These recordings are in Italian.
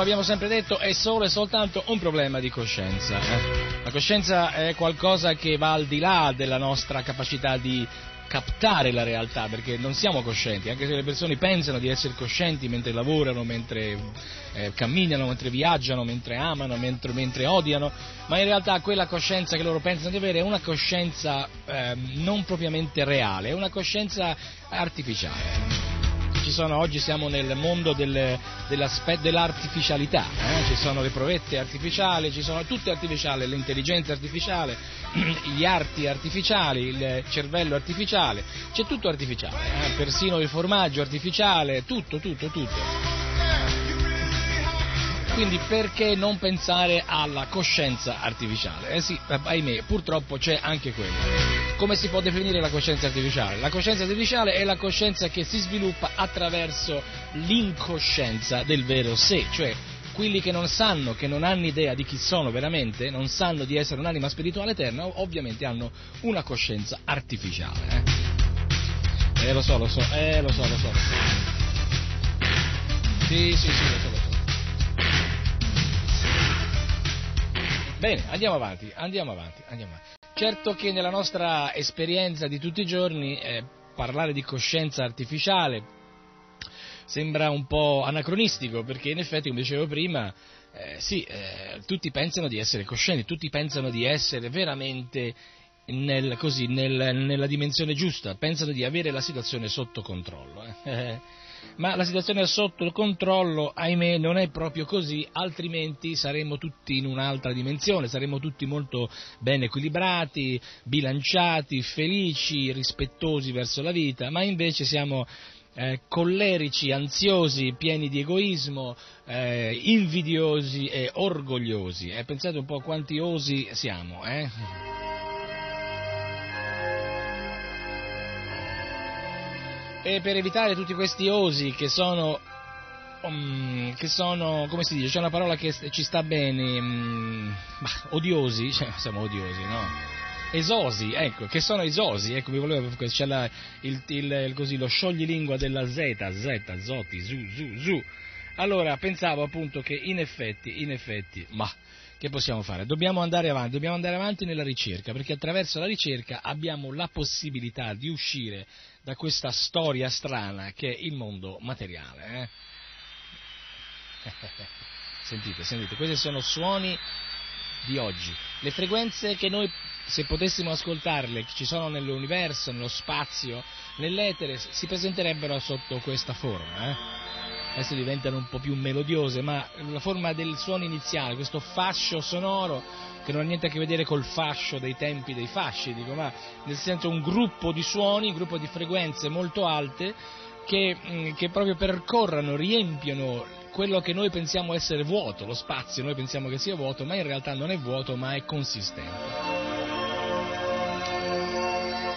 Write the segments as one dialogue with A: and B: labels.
A: Come abbiamo sempre detto, è solo e soltanto un problema di coscienza. eh. La coscienza è qualcosa che va al di là della nostra capacità di captare la realtà, perché non siamo coscienti, anche se le persone pensano di essere coscienti mentre lavorano, mentre eh, camminano, mentre viaggiano, mentre amano, mentre, mentre odiano, ma in realtà quella coscienza che loro pensano di avere è una coscienza eh, non propriamente reale, è una coscienza artificiale. Ci sono, oggi siamo nel mondo del- dell'artificialità, eh? ci sono le provette artificiali, ci sono tutte artificiali, l'intelligenza artificiale, gli arti artificiali, il cervello artificiale, c'è tutto artificiale, eh? persino il formaggio artificiale, tutto, tutto, tutto. Quindi perché non pensare alla coscienza artificiale? Eh sì, ahimè, purtroppo c'è anche quella. Come si può definire la coscienza artificiale? La coscienza artificiale è la coscienza che si sviluppa attraverso l'incoscienza del vero sé, cioè quelli che non sanno, che non hanno idea di chi sono veramente, non sanno di essere un'anima spirituale eterna, ovviamente hanno una coscienza artificiale. Eh, eh lo so, lo so, eh lo so. Lo so. Sì, sì, sì, lo so, lo so. Bene, andiamo avanti, andiamo avanti, andiamo avanti. Certo che nella nostra esperienza di tutti i giorni eh, parlare di coscienza artificiale sembra un po' anacronistico, perché in effetti, come dicevo prima, eh, sì, eh, tutti pensano di essere coscienti, tutti pensano di essere veramente nel- così, nel- nella dimensione giusta, pensano di avere la situazione sotto controllo. eh. Ma la situazione è sotto controllo, ahimè, non è proprio così, altrimenti saremmo tutti in un'altra dimensione, saremmo tutti molto ben equilibrati, bilanciati, felici, rispettosi verso la vita, ma invece siamo eh, collerici, ansiosi, pieni di egoismo, eh, invidiosi e orgogliosi. Eh, pensate un po' quanti osi siamo, E per evitare tutti questi osi che sono, um, che sono, come si dice, c'è una parola che ci sta bene, um, bah, odiosi, cioè, siamo odiosi, no? Esosi, ecco, che sono esosi, ecco, mi volevo, c'è la, il, il, così, lo scioglilingua della Z, Z, Zoti, Zu, Zu, Zu. Allora, pensavo appunto che in effetti, in effetti, ma che possiamo fare? Dobbiamo andare avanti, dobbiamo andare avanti nella ricerca, perché attraverso la ricerca abbiamo la possibilità di uscire da questa storia strana che è il mondo materiale. eh. Sentite, sentite, questi sono suoni di oggi. Le frequenze che noi, se potessimo ascoltarle, che ci sono nell'universo, nello spazio, nell'etere, si presenterebbero sotto questa forma. eh. Adesso diventano un po' più melodiose, ma la forma del suono iniziale, questo fascio sonoro, che non ha niente a che vedere col fascio dei tempi dei fasci, dico, ma nel senso un gruppo di suoni, un gruppo di frequenze molto alte che, mh, che proprio percorrono, riempiono quello che noi pensiamo essere vuoto, lo spazio, noi pensiamo che sia vuoto, ma in realtà non è vuoto, ma è consistente.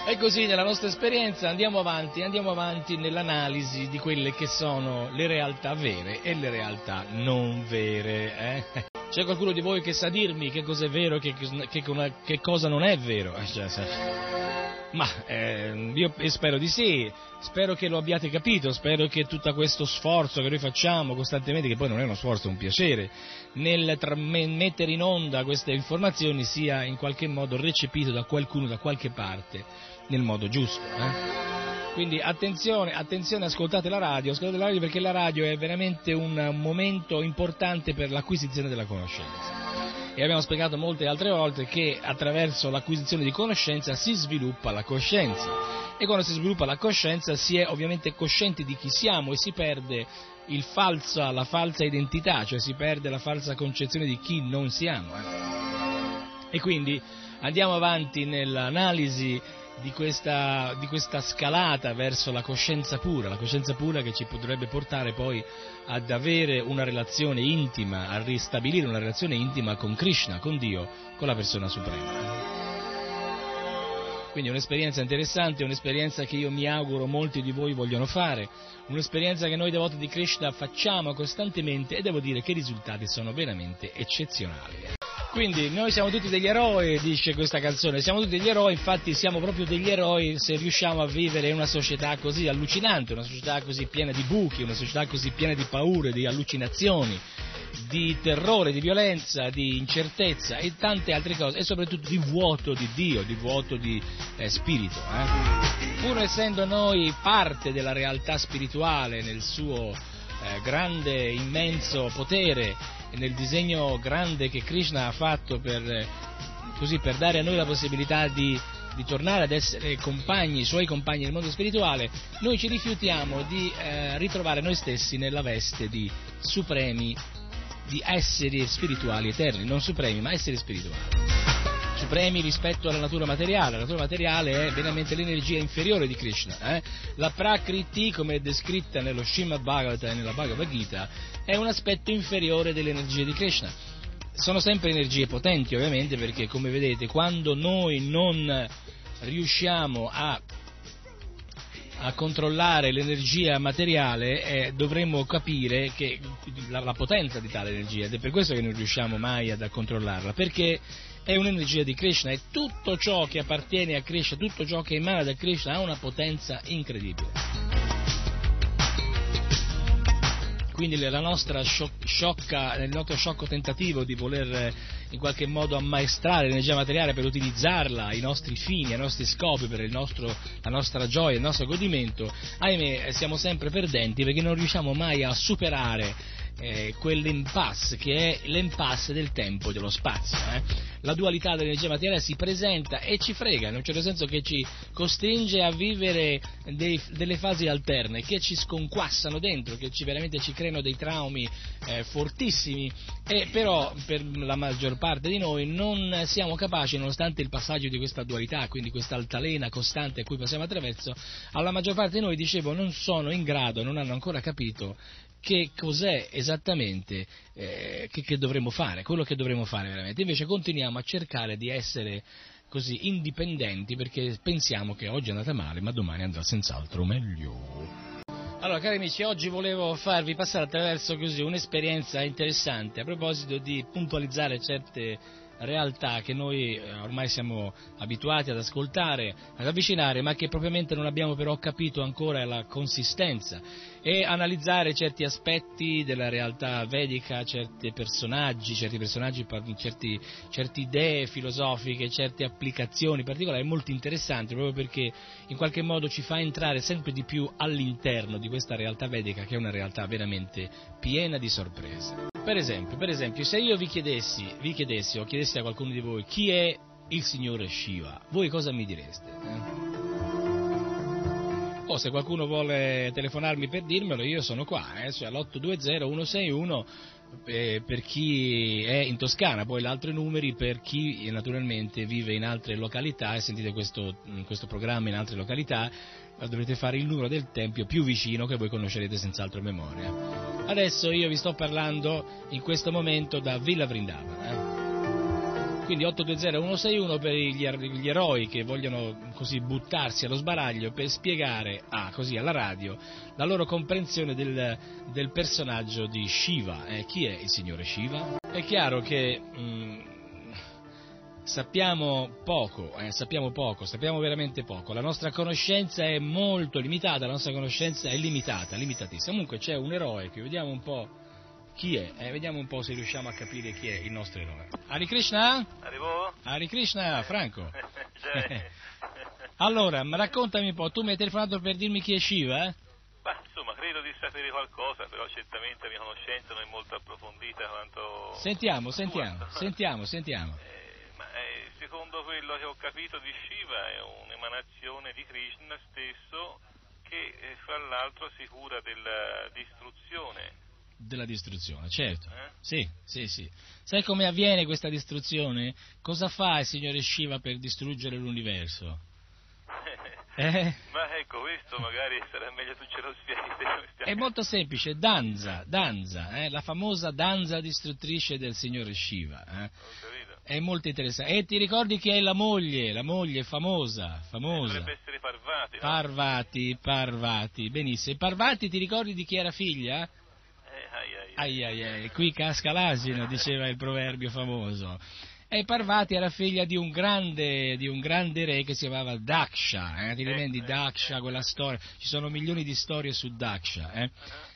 A: E così nella nostra esperienza andiamo avanti, andiamo avanti nell'analisi di quelle che sono le realtà vere e le realtà non vere. eh. C'è qualcuno di voi che sa dirmi che cosa è vero e che, che- che cosa non è vero? Eh, ma eh, io spero di sì, spero che lo abbiate capito, spero che tutto questo sforzo che noi facciamo costantemente, che poi non è uno sforzo, è un piacere, nel tra- me- mettere in onda queste informazioni sia in qualche modo recepito da qualcuno da qualche parte nel modo giusto. eh. Quindi attenzione, attenzione, ascoltate la radio, ascoltate la radio perché la radio è veramente un momento importante per l'acquisizione della conoscenza. e abbiamo spiegato molte altre volte che attraverso l'acquisizione di conoscenza si sviluppa la coscienza e quando si sviluppa la coscienza si è ovviamente coscienti di chi siamo e si perde falsa, la falsa identità, cioè si perde la falsa concezione di chi non siamo. Eh. E quindi andiamo avanti nell'analisi di questa, di questa, scalata verso la coscienza pura, la coscienza pura che ci potrebbe portare poi ad avere una relazione intima, a ristabilire una relazione intima con Krishna, con Dio, con la persona suprema. Quindi un'esperienza interessante, un'esperienza che io mi auguro molti di voi vogliono fare, un'esperienza che noi devoti di Krishna facciamo costantemente e devo dire che i risultati sono veramente eccezionali. Quindi noi siamo tutti degli eroi, dice questa canzone, siamo tutti degli eroi, infatti siamo proprio degli eroi se riusciamo a vivere in una società così allucinante, una società così piena di buchi, una società così piena di paure, di allucinazioni, di terrore, di violenza, di incertezza e tante altre cose e soprattutto di vuoto di Dio, di vuoto di eh, spirito. Eh? Pur essendo noi parte della realtà spirituale nel suo eh, grande, immenso potere nel disegno grande che Krishna ha fatto per, così, per dare a noi la possibilità di, di, tornare ad essere compagni, suoi compagni nel mondo spirituale, noi ci rifiutiamo di eh, ritrovare noi stessi nella veste di supremi, di esseri spirituali eterni, non supremi, ma esseri spirituali supremi rispetto alla natura materiale. La natura materiale è veramente l'energia inferiore di Krishna. Eh? La Prakriti, come è descritta nello Srimad Bhagavata e nella Bhagavad Gita, è un aspetto inferiore dell'energia di Krishna. Sono sempre energie potenti, ovviamente, perché come vedete, quando noi non riusciamo a a controllare l'energia materiale eh, dovremmo capire che, la, la, potenza di tale energia ed è per questo che non riusciamo mai ad, a controllarla perché è un'energia di Krishna e tutto ciò che appartiene a Krishna, tutto ciò che emana da Krishna ha una potenza incredibile. Quindi nostra sciocca, il nostro sciocco tentativo di voler in qualche modo ammaestrare l'energia materiale per utilizzarla ai nostri fini, ai nostri scopi, per nostro, la nostra gioia, il nostro godimento, ahimè siamo sempre perdenti perché non riusciamo mai a superare eh, quell'impasse che è l'impasse del tempo e dello spazio. Eh? La dualità dell'energia materiale si presenta e ci frega, in un certo senso che ci costringe a vivere dei, delle fasi alterne, che ci sconquassano dentro, che ci, veramente ci creano dei traumi eh, fortissimi, e però per la maggior parte di noi non siamo capaci, nonostante il passaggio di questa dualità, quindi questa altalena costante a cui passiamo attraverso, alla maggior parte di noi, dicevo, non sono in grado, non hanno ancora capito che cos'è esattamente eh, che, che, dovremmo fare, quello che dovremmo fare veramente. Invece continuiamo a cercare di essere così indipendenti perché pensiamo che oggi è andata male, ma domani andrà senz'altro meglio. Allora, cari amici, oggi volevo farvi passare attraverso così un'esperienza interessante a proposito di puntualizzare certe realtà che noi eh, ormai siamo abituati ad ascoltare, ad avvicinare, ma che propriamente non abbiamo però capito ancora la consistenza e analizzare certi aspetti della realtà vedica, certi personaggi, certi personaggi, certi, certe idee filosofiche, certe applicazioni particolari molto interessanti proprio perché in qualche modo ci fa entrare sempre di più all'interno di questa realtà vedica che è una realtà veramente piena di sorprese. Per esempio, per esempio se io vi chiedessi, vi chiedessi o chiedessi a qualcuno di voi chi è il signore Shiva, voi cosa mi direste? Eh? O se qualcuno vuole telefonarmi per dirmelo, io sono qua, eh, cioè all'820-161 eh, per chi è in Toscana, poi gli altri numeri per chi naturalmente vive in altre località e sentite questo, questo programma in altre località, dovrete fare il numero del tempio più vicino che voi conoscerete senz'altro a memoria. Adesso io vi sto parlando in questo momento da Villa Vrindavana. Quindi 820-161 per gli, er-, gli, eroi che vogliono così buttarsi allo sbaraglio per spiegare ah, così, alla radio la loro comprensione del, del personaggio di Shiva. Eh, chi è il signore Shiva? È chiaro che mh, mm, sappiamo poco, eh, sappiamo poco, sappiamo veramente poco. La nostra conoscenza è molto limitata, la nostra conoscenza è limitata, limitatissima. Comunque c'è un eroe che vediamo un po' chi è. Eh, vediamo un po' se riusciamo a capire chi è il nostro eroe. Hari Krishna?
B: Arrivo?
A: Hari Krishna, Franco. allora, raccontami un po', tu mi hai telefonato per dirmi chi è Shiva, eh?
B: Beh, insomma, credo di sapere qualcosa, però certamente la mia conoscenza non è molto approfondita quanto...
A: Sentiamo, sentiamo, sentiamo, sentiamo.
B: Eh, ma eh, secondo quello che ho capito di Shiva è un'emanazione di Krishna stesso che eh, fra l'altro si cura della distruzione.
A: Della distruzione, certo.
B: Eh?
A: Sì, sì, sì. Sai come avviene questa distruzione? Cosa fa il Signore Shiva per distruggere l'universo? Eh?
B: Ma ecco, questo magari sarà meglio tu ce lo spieghi.
A: È molto semplice, danza, danza, eh, la famosa danza distruttrice del Signore Shiva. eh. È molto interessante. E ti ricordi chi è la moglie? La moglie famosa, famosa.
B: Dovrebbe essere Parvati, no?
A: Parvati, Parvati, benissimo. E Parvati ti ricordi di chi era figlia?
B: Eh, ai, ai, ai.
A: Qui casca l'asino, diceva il proverbio famoso. E Parvati era figlia di un grande, di un grande re che si chiamava Daksha, eh? ti ricordi
B: eh,
A: Daksha, quella storia? Ci sono milioni di storie su Daksha. eh?
B: Ah.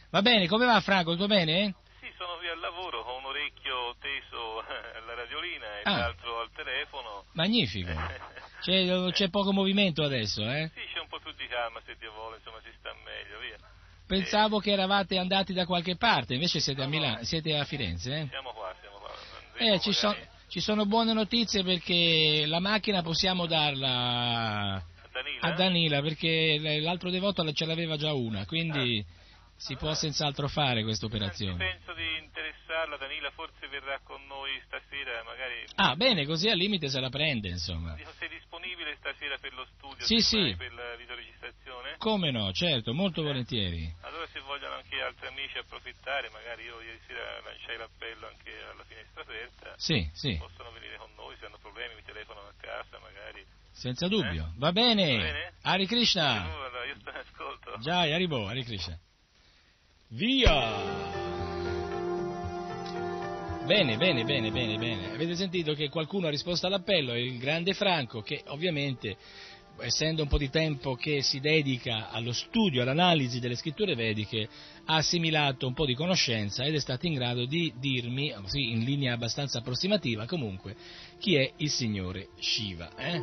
A: Va bene, come va Franco? Tutto bene?
B: Sì, sono qui al lavoro con un orecchio teso alla radiolina e
A: Ah.
B: l'altro al telefono.
A: Magnifico. C'è, c'è poco movimento adesso, eh?
B: Sì, c'è un po' più di calma se Dio vuole, insomma si sta meglio, via.
A: Pensavo che eravate andati da qualche parte, invece siete a
B: No,
A: Milano,
B: no.
A: siete a Firenze, eh?
B: Siamo qua, siamo qua.
A: Eh, ci, so- ci sono buone notizie perché la macchina possiamo darla
B: a Danila.
A: a Danila perché l'altro devoto ce l'aveva già una, quindi si può senz'altro fare questa operazione.
B: penso di interessarla, Danila forse verrà con noi stasera, magari...
A: Ah, bene, così al limite se la prende, insomma.
B: Sei disponibile stasera per lo studio?
A: Sì, sì.
B: Per la videoregistrazione?
A: Come no, certo, molto volentieri.
B: Allora se vogliono anche altri amici approfittare, magari io ieri sera lanciai l'appello anche alla finestra aperta,
A: Sì, sì,
B: possono venire con noi, se hanno problemi mi telefonano a casa magari.
A: senza dubbio. Va bene.
B: Va bene?
A: Hari Krishna.
B: Allora, io sto in ascolto.
A: Già, Haribo, Hare Krishna. Via! Bene, bene, bene, bene, bene. Avete sentito che qualcuno ha risposto all'appello, il grande Franco, che ovviamente, essendo un po' di tempo che si dedica allo studio, all'analisi delle scritture vediche, ha assimilato un po' di conoscenza ed è stato in grado di dirmi, sì, in linea abbastanza approssimativa comunque, chi è il signore Shiva. eh?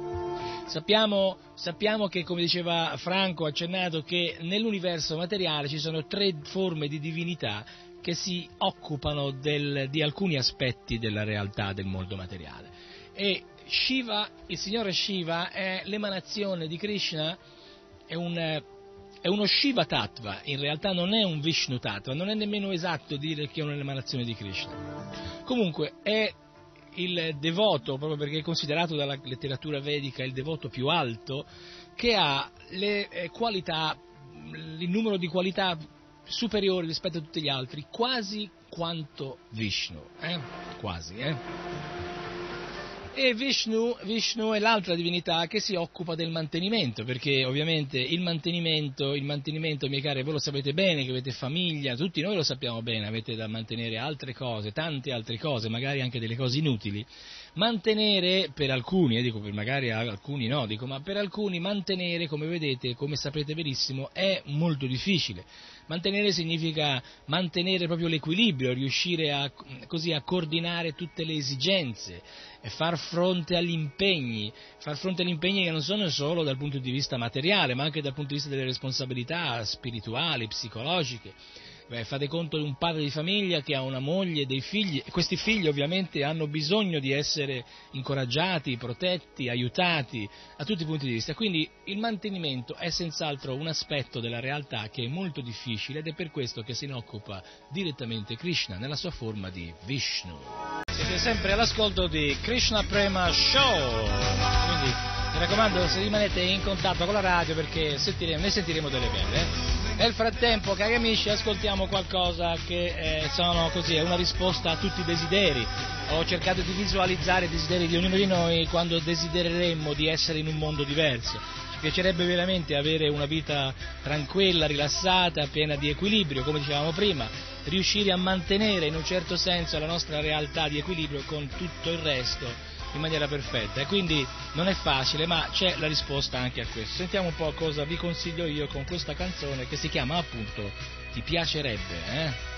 A: Sappiamo, sappiamo che, come diceva Franco, accennato che nell'universo materiale ci sono tre forme di divinità che si occupano del- di alcuni aspetti della realtà del mondo materiale. E Shiva, il signore Shiva, è l'emanazione di Krishna, è, un, è uno Shiva Tattva, in realtà non è un Vishnu Tattva, non è nemmeno esatto dire che è un'emanazione di Krishna. Comunque è il devoto, proprio perché è considerato dalla letteratura vedica il devoto più alto, che ha le eh, qualità, il numero di qualità superiori rispetto a tutti gli altri, quasi quanto Vishnu, eh? quasi, eh? E Vishnu, Vishnu è l'altra divinità che si occupa del mantenimento, perché ovviamente il mantenimento, il mantenimento, miei cari, voi lo sapete bene che avete famiglia, tutti noi lo sappiamo bene, avete da mantenere altre cose, tante altre cose, magari anche delle cose inutili. Mantenere per alcuni, eh, dico per magari alcuni no, dico, ma per alcuni mantenere, come vedete, come sapete benissimo, è molto difficile. Mantenere significa mantenere proprio l'equilibrio, riuscire a, così, a coordinare tutte le esigenze, e far fronte agli impegni, far fronte agli impegni che non sono solo dal punto di vista materiale, ma anche dal punto di vista delle responsabilità spirituali, psicologiche. Beh, fate conto di un padre di famiglia che ha una moglie dei figli e questi figli ovviamente hanno bisogno di essere incoraggiati, protetti, aiutati a tutti i punti di vista. Quindi il mantenimento è senz'altro un aspetto della realtà che è molto difficile ed è per questo che se ne occupa direttamente Krishna nella sua forma di Vishnu. Siete sempre all'ascolto di Krishna Prema Show. Quindi mi raccomando se rimanete in contatto con la radio perché sentiremo, ne sentiremo delle belle. Nel frattempo, cari amici, ascoltiamo qualcosa che eh, sono così, è una risposta a tutti i desideri. Ho cercato di visualizzare i desideri di ognuno di noi quando desidereremmo di essere in un mondo diverso. Ci piacerebbe veramente avere una vita tranquilla, rilassata, piena di equilibrio, come dicevamo prima, riuscire a mantenere in un certo senso la nostra realtà di equilibrio con tutto il resto in maniera perfetta e quindi non è facile ma c'è la risposta anche a questo. Sentiamo un po' cosa vi consiglio io con questa canzone che si chiama appunto Ti piacerebbe, eh?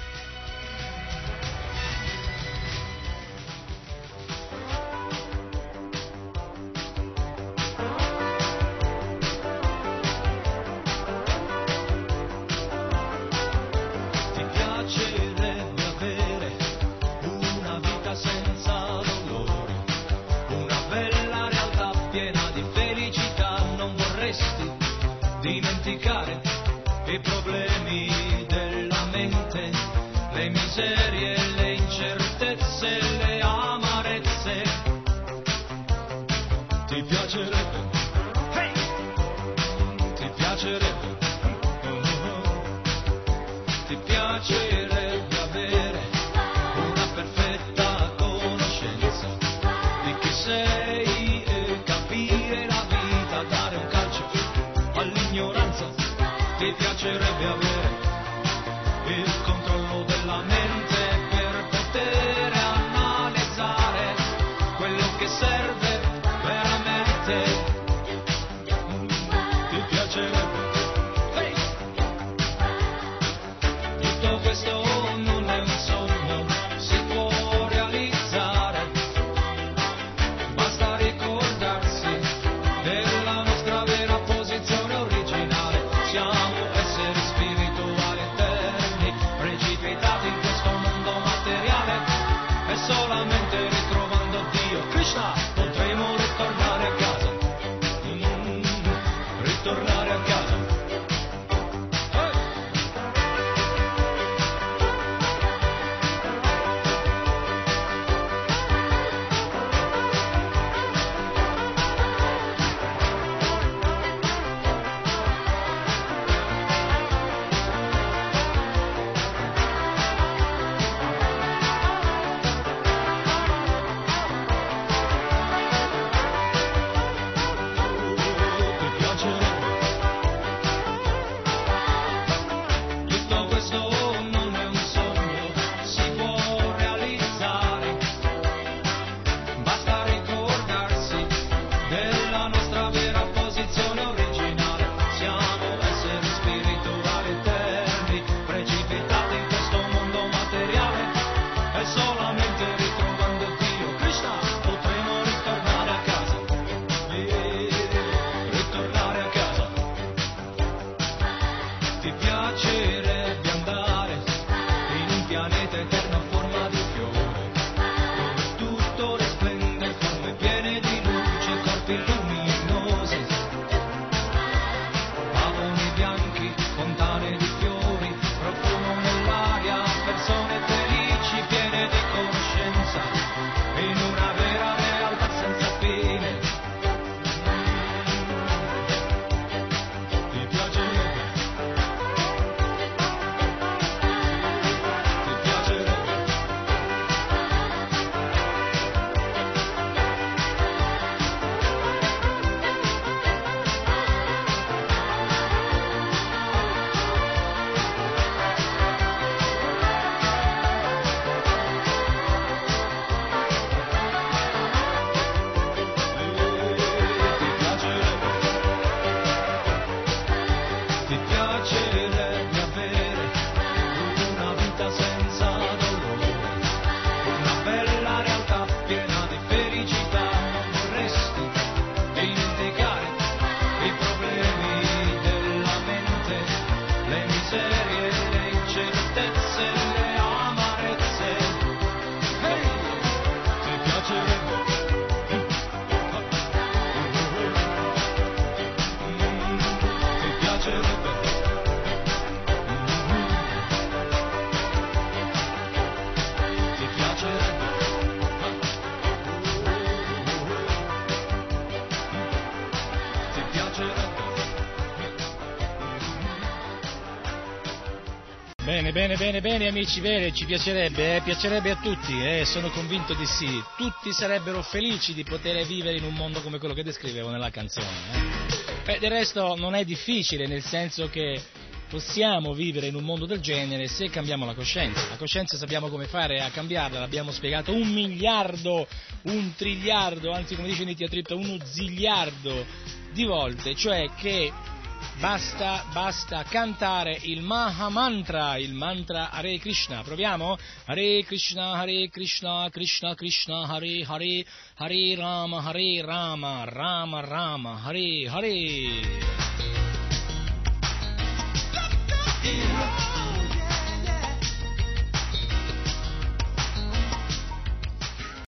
A: Bene, bene, bene, amici, bene, ci piacerebbe, eh? piacerebbe a tutti, eh? sono convinto di sì. Tutti sarebbero felici di poter vivere in un mondo come quello che descrivevo nella canzone. Eh? Beh, del resto non è difficile, nel senso che possiamo vivere in un mondo del genere se cambiamo la coscienza. La coscienza sappiamo come fare a cambiarla, l'abbiamo spiegato un miliardo, un triliardo, anzi come dice Nitya Tripta, uno ziliardo di volte, cioè che Basta, basta cantare il Maha Mantra, il mantra Hare Krishna. Proviamo? Hare Krishna, Hare Krishna, Krishna Krishna, Hare Hare, Hare Rama, Hare Rama, Rama Rama, Hare Hare.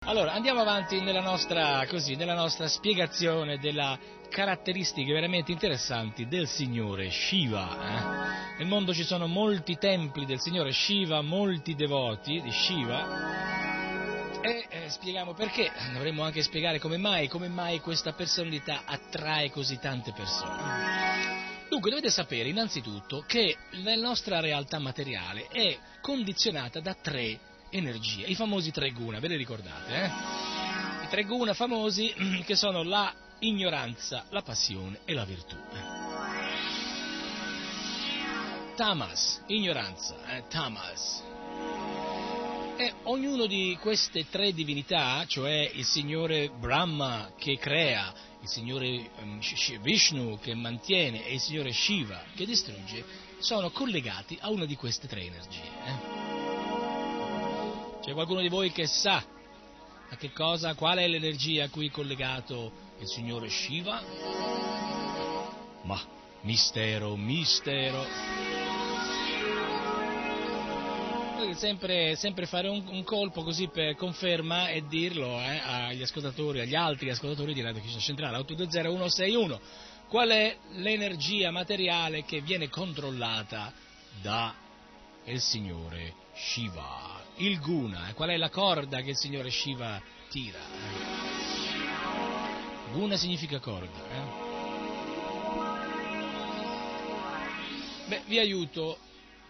A: Allora, andiamo avanti nella nostra, così, nella nostra spiegazione delle caratteristiche veramente interessanti del signore Shiva. eh. Nel mondo ci sono molti templi del Signore Shiva, molti devoti di Shiva. E eh, spieghiamo perché, dovremmo anche spiegare come mai, come mai questa personalità attrae così tante persone. Dunque dovete sapere innanzitutto che la nostra realtà materiale è condizionata da tre energie, i famosi tre guna, ve li ricordate? Eh? I tre guna famosi che sono la ignoranza, la passione e la virtù. Tamas, ignoranza, eh, tamas. E ognuno di queste tre divinità, cioè il Signore Brahma che crea, il Signore um, Vishnu che mantiene e il Signore Shiva che distrugge, sono collegati a una di queste tre energie. Eh? C'è qualcuno di voi che sa a che cosa, qual è l'energia a cui è collegato il Signore Shiva? Ma mistero, mistero. Sempre, sempre fare un, un, colpo così per conferma e dirlo eh, agli ascoltatori, agli altri ascoltatori di Radio Chiesa Centrale 820 Qual è l'energia materiale che viene controllata da il Signore Shiva? Il Guna, qual è la corda che il Signore Shiva tira? Guna significa corda. Eh? Beh, vi aiuto.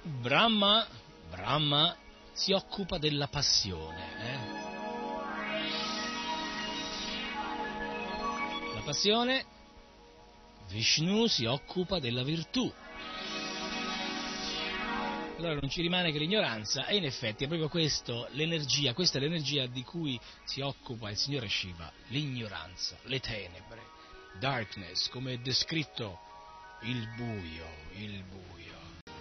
A: Brahma Brahma si occupa della passione. Eh? La passione, Vishnu si occupa della virtù. Allora non ci rimane che l'ignoranza e in effetti è proprio questo, l'energia, questa è l'energia di cui si occupa il Signore Shiva, l'ignoranza, le tenebre, darkness, come è descritto il buio, il buio.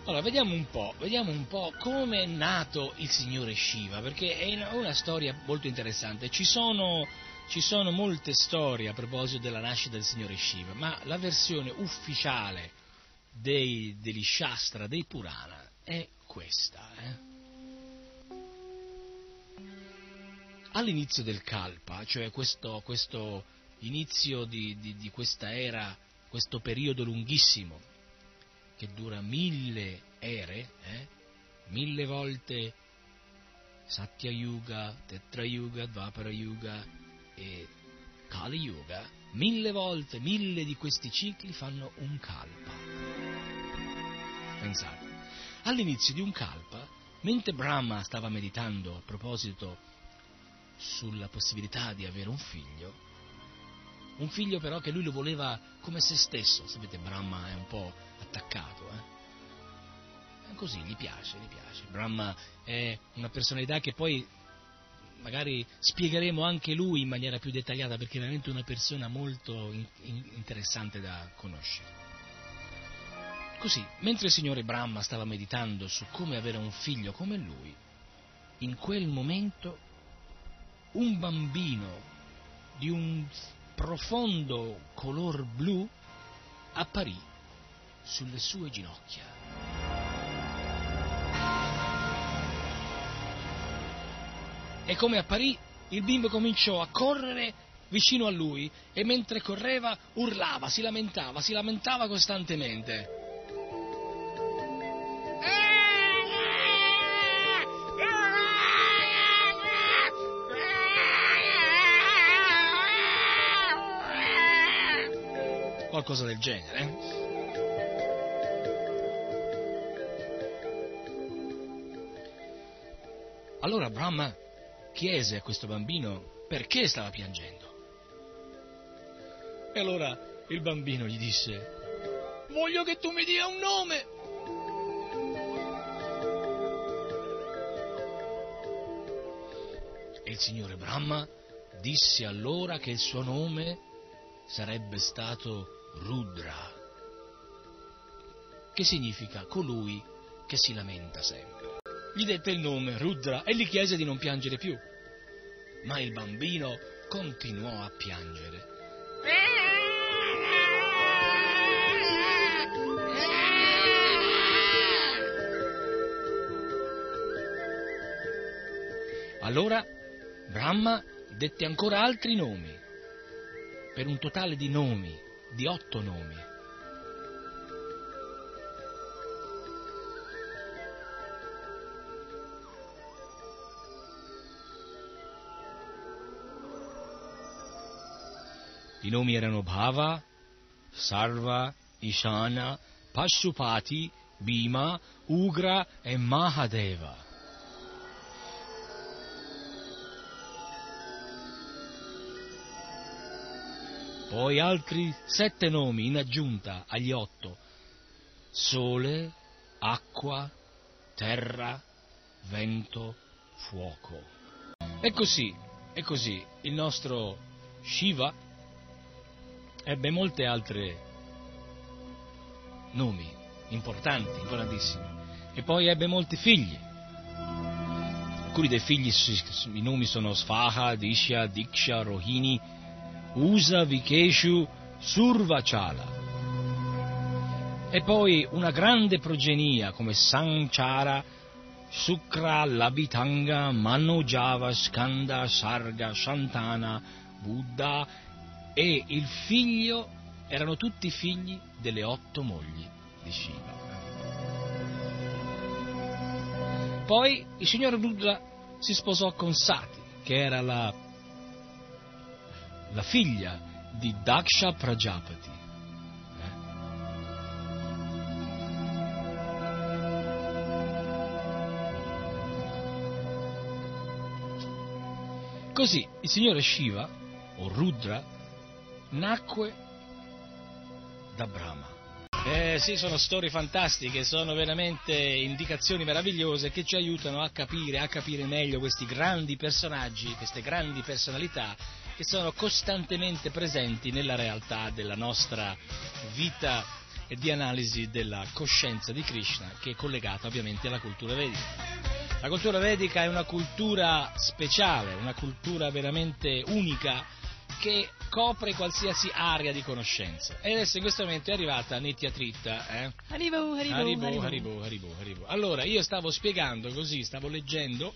A: Allora, vediamo un po', vediamo un po' come è nato il signore Shiva, perché è una storia molto interessante. Ci sono, ci sono molte storie a proposito della nascita del signore Shiva, ma la versione ufficiale dei, degli Shastra, dei Purana, è questa. Eh? All'inizio del Kalpa, cioè questo, questo inizio di, di, di questa era, questo periodo lunghissimo, che dura mille ere, eh? mille volte Satya Yuga, Tetra Yuga, Dvapara Yuga e Kali Yuga, mille volte, mille di questi cicli fanno un kalpa. Pensate, all'inizio di un kalpa, mentre Brahma stava meditando a proposito sulla possibilità di avere un figlio, un figlio però che lui lo voleva come se stesso, sapete Brahma è un po' attaccato, eh? Così, gli piace, gli piace. Brahma è una personalità che poi magari spiegheremo anche lui in maniera più dettagliata perché è veramente una persona molto in, in, interessante da conoscere. Così, mentre il signore Brahma stava meditando su come avere un figlio come lui, in quel momento un bambino di un profondo color blu apparì sulle sue ginocchia. E come apparì, il bimbo cominciò a correre vicino a lui e mentre correva urlava, si lamentava, si lamentava costantemente. Qualcosa del genere. Allora Brahma chiese a questo bambino perché stava piangendo. E allora il bambino gli disse, voglio che tu mi dia un nome. E il signore Brahma disse allora che il suo nome sarebbe stato Rudra, che significa colui che si lamenta sempre gli dette il nome Rudra e gli chiese di non piangere più. Ma il bambino continuò a piangere. Allora Brahma dette ancora altri nomi, per un totale di nomi, di otto nomi. I nomi erano Bhava, Sarva, Ishana, Pashupati, Bhima, Ugra e Mahadeva. Poi altri sette nomi in aggiunta agli otto. Sole, acqua, terra, vento, fuoco. E così, e così, il nostro Shiva ebbe molte altre nomi importanti, importantissimi. E poi ebbe molti figli. Alcuni dei figli, i nomi sono Svaha, Dishya, Diksha, Rohini, Usa, Vikeshu, Survachala. E poi una grande progenia come Sanchara, Sukra, Labitanga, Manojava, Skanda, Sarga, Shantana, Buddha e il figlio erano tutti figli delle otto mogli di Shiva. Poi il signor Rudra si sposò con Sati, che era la, la figlia di Daksha Prajapati. Così il signore Shiva, o Rudra, nacque da Brahma. Eh sì, sono storie fantastiche, sono veramente indicazioni meravigliose che ci aiutano a capire, a capire meglio questi grandi personaggi, queste grandi personalità che sono costantemente presenti nella realtà della nostra vita e di analisi della coscienza di Krishna, che è collegata ovviamente alla cultura vedica. La cultura vedica è una cultura speciale, una cultura veramente unica che copre qualsiasi area di conoscenza. E adesso in questo momento è arrivata Nitya Tritta. Eh?
C: Haribo, Haribo,
A: Haribo.
C: Haribo,
A: Haribo, Haribo. Allora, io stavo spiegando così, stavo leggendo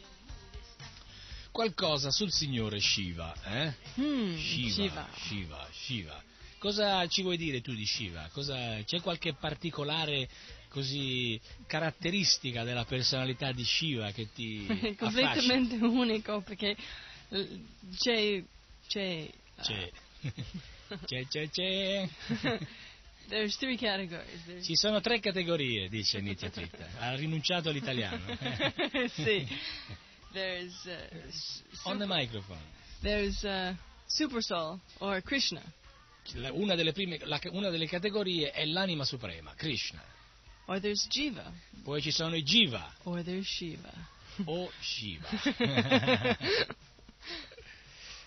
A: qualcosa sul signore Shiva. Eh?
C: Hmm,
A: Shiva,
C: Shiva.
A: Shiva, Shiva. Cosa ci vuoi dire tu di Shiva? Cosa- c'è qualche particolare così caratteristica della personalità di Shiva che ti
C: È completamente unico perché eh, c'è, c'è,
A: C'è, c'è, c'è, c'è.
C: there's three categories. There's,
A: Ci sono tre categorie, dice Nitya Tritta. Ha rinunciato all'italiano.
C: sì. There's, uh, s-
A: On the
C: super,
A: microphone.
C: there's uh, Super Soul or Krishna.
A: Una delle, prime, la- una delle categorie è l'anima suprema, Krishna.
C: Or there's Jiva.
A: Poi ci sono i Jiva
C: Or there's Shiva.
A: o Shiva.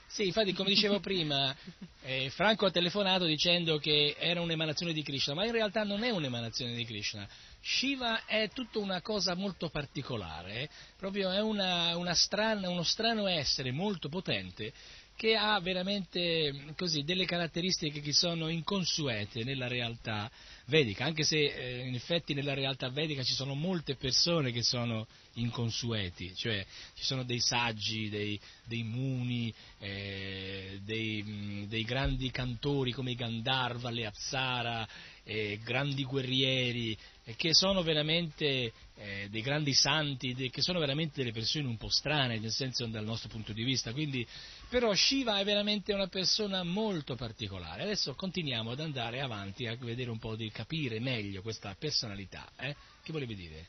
A: Sì, infatti, come dicevo prima, eh, Franco ha telefonato dicendo che era un'emanazione di Krishna, ma in realtà non è un'emanazione di Krishna. Shiva è tutta una cosa molto particolare, proprio è una- una strana- uno strano essere molto potente che ha veramente così, delle caratteristiche che sono inconsuete nella realtà vedica, anche se eh, in effetti nella realtà vedica ci sono molte persone che sono inconsueti, cioè ci sono dei saggi, dei, dei muni, eh, dei, mh, dei grandi cantori come i Gandharva, le Apsara, eh, grandi guerrieri, che sono veramente eh, dei grandi santi, de- che sono veramente delle persone un po' strane, nel senso dal nostro punto di vista. Quindi, però Shiva è veramente una persona molto particolare. Adesso continuiamo ad andare avanti a vedere un po' di capire meglio questa personalità. eh? Che volevi dire?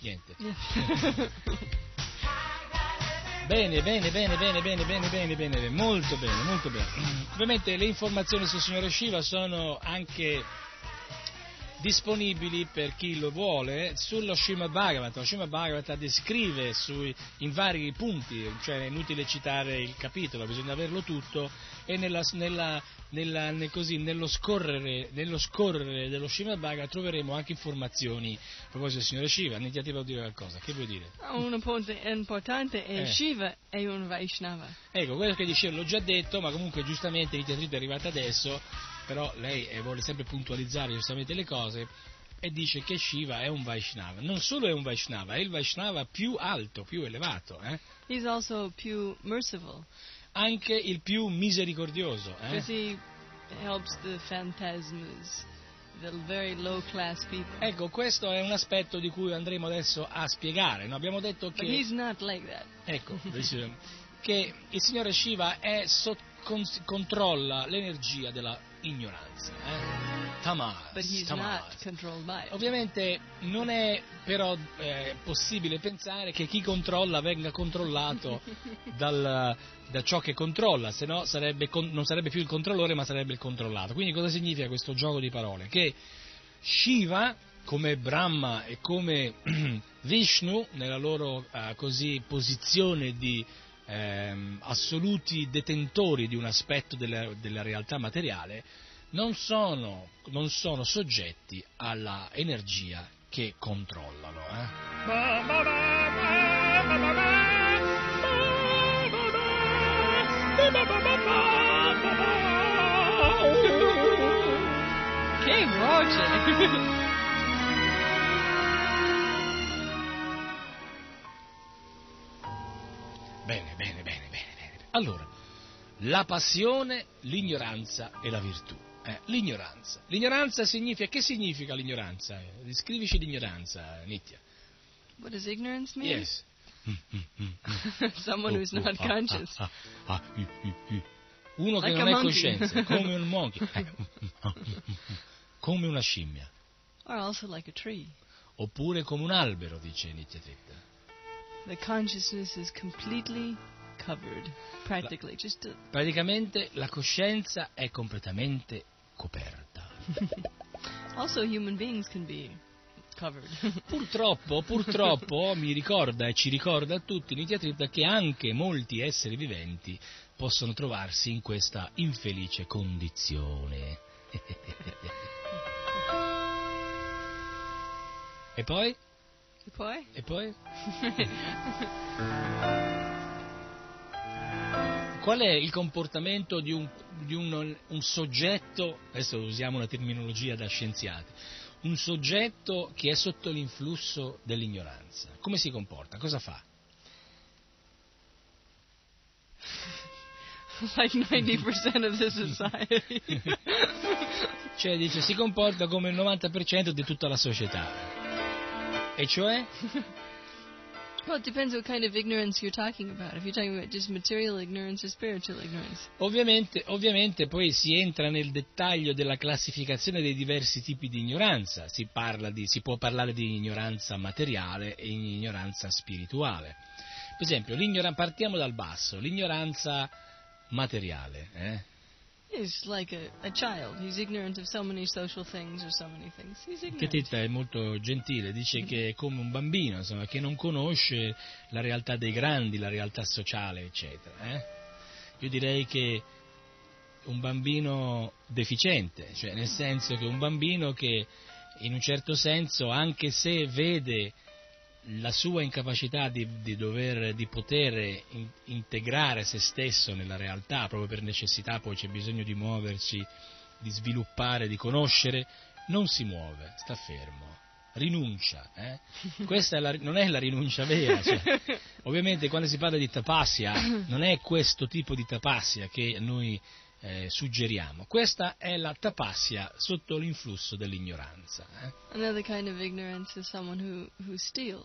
A: Niente. Bene, bene, bene, bene, bene, bene, bene, bene, molto bene, molto bene. Ovviamente le informazioni sul signore Shiva sono anche disponibili per chi lo vuole sullo Srimad Bhagavatam. Lo Srimad Bhagavatam descrive sui- in vari punti, cioè è inutile citare il capitolo, bisogna averlo tutto e nella- nella- nella- nel- così, nello, scorrere, nello scorrere dello Srimad Bhagavatam troveremo anche informazioni a proposito del signore Shiva. Iniziativa vuol dire qualcosa, che vuoi dire?
C: Un punto importante è
A: Eh.
C: Shiva è un Vaishnava.
A: Ecco, quello che dicevo l'ho già detto, ma comunque giustamente l'iniziativa è arrivata adesso, però lei eh, vuole sempre puntualizzare giustamente le cose e dice che Shiva è un Vaishnava. Non solo è un Vaishnava, è il Vaishnava più alto, più elevato, eh?
C: He's also più merciful
A: anche il più misericordioso. eh?
C: he helps the phantasmas, the very low class people.
A: Ecco, questo è un aspetto di cui andremo adesso a spiegare. no? Abbiamo detto che...
C: like.
A: Ecco, che il signore Shiva è, so- cons- controlla l'energia della ignoranza. Eh?
C: By it.
A: Ovviamente non è però eh, possibile pensare che chi controlla venga controllato dal- da ciò che controlla, se no sarebbe non sarebbe più il controllore ma sarebbe il controllato. Quindi cosa significa questo gioco di parole? Che Shiva, come Brahma e come Vishnu, nella loro eh, così, posizione di ehm, assoluti detentori di un aspetto della, della realtà materiale, non sono, non sono soggetti alla energia che controllano. eh.
C: King Roger!
A: Bene, Allora, la passione, l'ignoranza e la virtù. Eh, l'ignoranza. L'ignoranza significa, che significa l'ignoranza? Descrivici l'ignoranza, Nitya.
C: what does ignorance mean?
A: Yes.
C: Someone who's not conscious.
A: Uno che
C: Like
A: non
C: a
A: è
C: monkey.
A: coscienza, come un monkey, come una scimmia,
C: Or also like a tree.
A: oppure come un albero, dice Nitya Tritta.
C: The consciousness is completely covered, practically. Just a,
A: Praticamente la coscienza è completamente coperta.
C: also, human beings can be covered.
A: Purtroppo, purtroppo mi ricorda e ci ricorda a tutti Nitya Tritta che anche molti esseri viventi possono trovarsi in questa infelice condizione. e poi?
C: e poi?
A: E poi? Qual è il comportamento di, un, di un- un soggetto, adesso usiamo una terminologia da scienziati, un soggetto che è sotto l'influsso dell'ignoranza? Come si comporta? Cosa fa?
C: like 90% of the society.
A: Cioè dice si comporta come il 90% di tutta la società. E cioè?
C: well, it depends what kind of ignorance you're talking about. If you're talking about just material ignorance or spiritual ignorance.
A: Ovviamente, ovviamente poi si entra nel dettaglio della classificazione dei diversi tipi di ignoranza, si, di- si può parlare di ignoranza materiale e ignoranza spirituale. Per esempio, partiamo dal basso, l'ignoranza materiale. eh?
C: He's like a, a child. He's ignorant of so many social things or so many things. He's ignorant.
A: Tetetta è molto gentile, dice che è come un bambino, insomma, che non conosce la realtà dei grandi, la realtà sociale, eccetera. eh? Io direi che un bambino deficiente, cioè nel senso che un bambino che in un certo senso, anche se vede la sua incapacità di, di dover, di poter in- integrare se stesso nella realtà, proprio per necessità, poi c'è bisogno di muoversi, di sviluppare, di conoscere, non si muove, sta fermo, rinuncia. eh? Questa è la- non è la rinuncia vera. cioè, ovviamente quando si parla di tapassia non è questo tipo di tapassia che noi eh, suggeriamo, questa è la tapassia sotto l'influsso dell'ignoranza. eh?
C: Kind of who, who.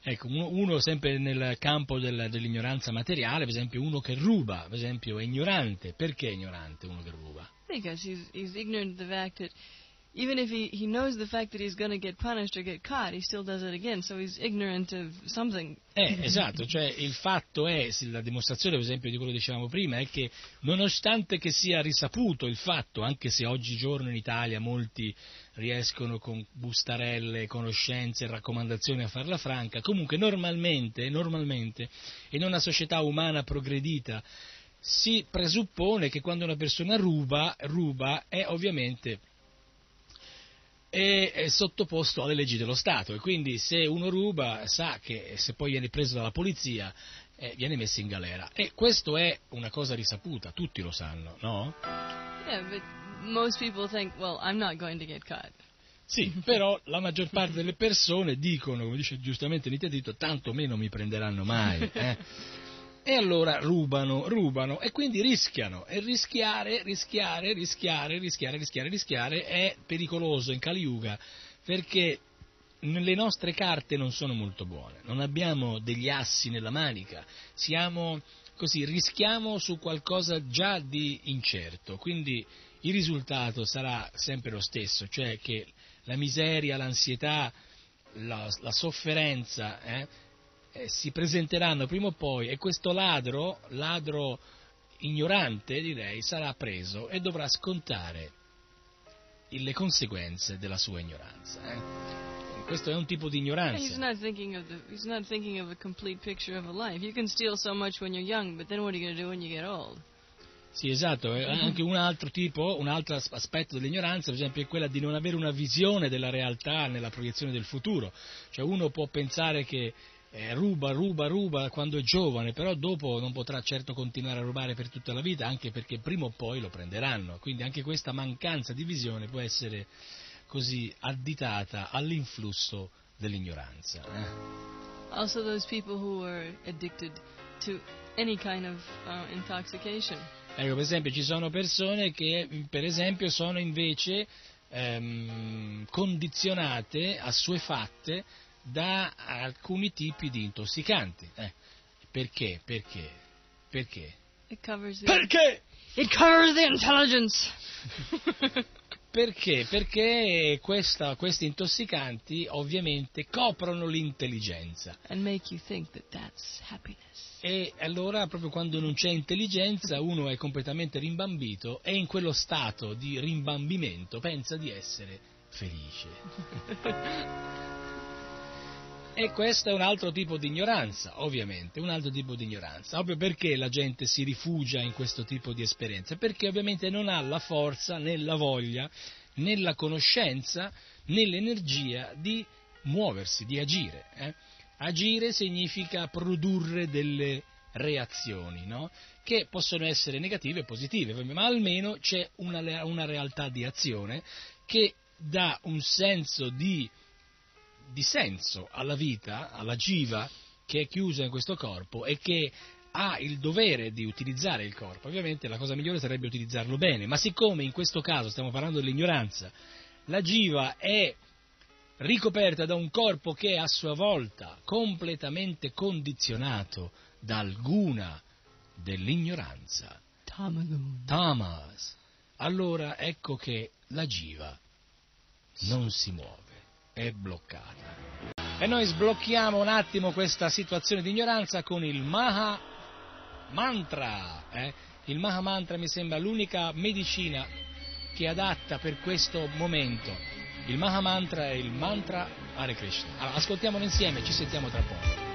A: Ecco, uno, uno sempre nel campo del- dell'ignoranza materiale, per esempio uno che ruba, per esempio è ignorante. Perché è ignorante uno che ruba?
C: Because he's, he's ignorant of the fact that even if he, he knows the fact that he's going to get punished or get caught, he still does it again. So he's ignorant of something.
A: Eh, esatto, cioè il fatto è, la dimostrazione per esempio di quello che dicevamo prima, è che nonostante che sia risaputo il fatto, anche se oggigiorno in Italia molti riescono con bustarelle, conoscenze raccomandazioni a farla franca, comunque normalmente, normalmente in una società umana progredita si presuppone che quando una persona ruba, ruba è ovviamente è, è sottoposto alle leggi dello Stato e quindi se uno ruba sa che se poi viene preso dalla polizia eh, viene messo in galera e questo è una cosa risaputa, tutti lo sanno, no?
C: Yeah, but most people think, well, I'm not going to get caught.
A: Sì, però la maggior parte delle persone dicono, come dice giustamente Nitya Tito, tanto meno mi prenderanno mai. eh. E allora rubano, rubano e quindi rischiano. E rischiare, rischiare, rischiare, rischiare, rischiare, rischiare è pericoloso in Kali Yuga perché le nostre carte non sono molto buone, non abbiamo degli assi nella manica, siamo così rischiamo su qualcosa già di incerto, quindi il risultato sarà sempre lo stesso, cioè che la miseria, l'ansietà, la, la sofferenza eh, eh, si presenteranno prima o poi e questo ladro, ladro ignorante direi, sarà preso e dovrà scontare le conseguenze della sua ignoranza. eh. Questo è un tipo di
C: He's
A: ignoranza.
C: not thinking of the. He's not thinking of a complete picture of a life. You can steal so much when you're young, but then what are you going to do when you get old?
A: Sì, esatto, è anche un altro tipo, un altro as- aspetto dell'ignoranza, per esempio, è quella di non avere una visione della realtà nella proiezione del futuro. Cioè uno può pensare che eh, ruba, ruba, ruba quando è giovane, però dopo non potrà certo continuare a rubare per tutta la vita, anche perché prima o poi lo prenderanno. Quindi anche questa mancanza di visione può essere così additata all'influsso dell'ignoranza. eh.
C: Also, those people who are addicted to any kind of uh, intoxication.
A: Ecco, per esempio, ci sono persone che, per esempio, sono invece ehm, condizionate, assuefatte da alcuni tipi di intossicanti. Eh, perché? Perché? Perché?
C: It covers the.
A: Perché?
C: It covers the intelligence.
A: Perché? Perché questa- questi intossicanti ovviamente coprono l'intelligenza
C: and make you think that that's happiness.
A: e allora proprio quando non c'è intelligenza uno è completamente rimbambito e in quello stato di rimbambimento pensa di essere felice. E questo è un altro tipo di ignoranza, ovviamente, un altro tipo di ignoranza. Proprio perché la gente si rifugia in questo tipo di esperienze? Perché ovviamente non ha la forza, né la voglia, né la conoscenza, né l'energia di muoversi, di agire. eh. Agire significa produrre delle reazioni, no? che possono essere negative e positive, ma almeno c'è una, una realtà di azione che dà un senso di di senso alla vita, alla giva che è chiusa in questo corpo e che ha il dovere di utilizzare il corpo. Ovviamente la cosa migliore sarebbe utilizzarlo bene, ma siccome in questo caso stiamo parlando dell'ignoranza, la giva è ricoperta da un corpo che è a sua volta completamente condizionato dal guna dell'ignoranza, tamas, allora ecco che la giva non si muove, è bloccata. E noi sblocchiamo un attimo questa situazione di ignoranza con il Maha Mantra. eh. Il Maha Mantra mi sembra l'unica medicina che è adatta per questo momento. Il Maha Mantra è il mantra Hare Krishna. Allora, ascoltiamolo insieme, ci sentiamo tra poco.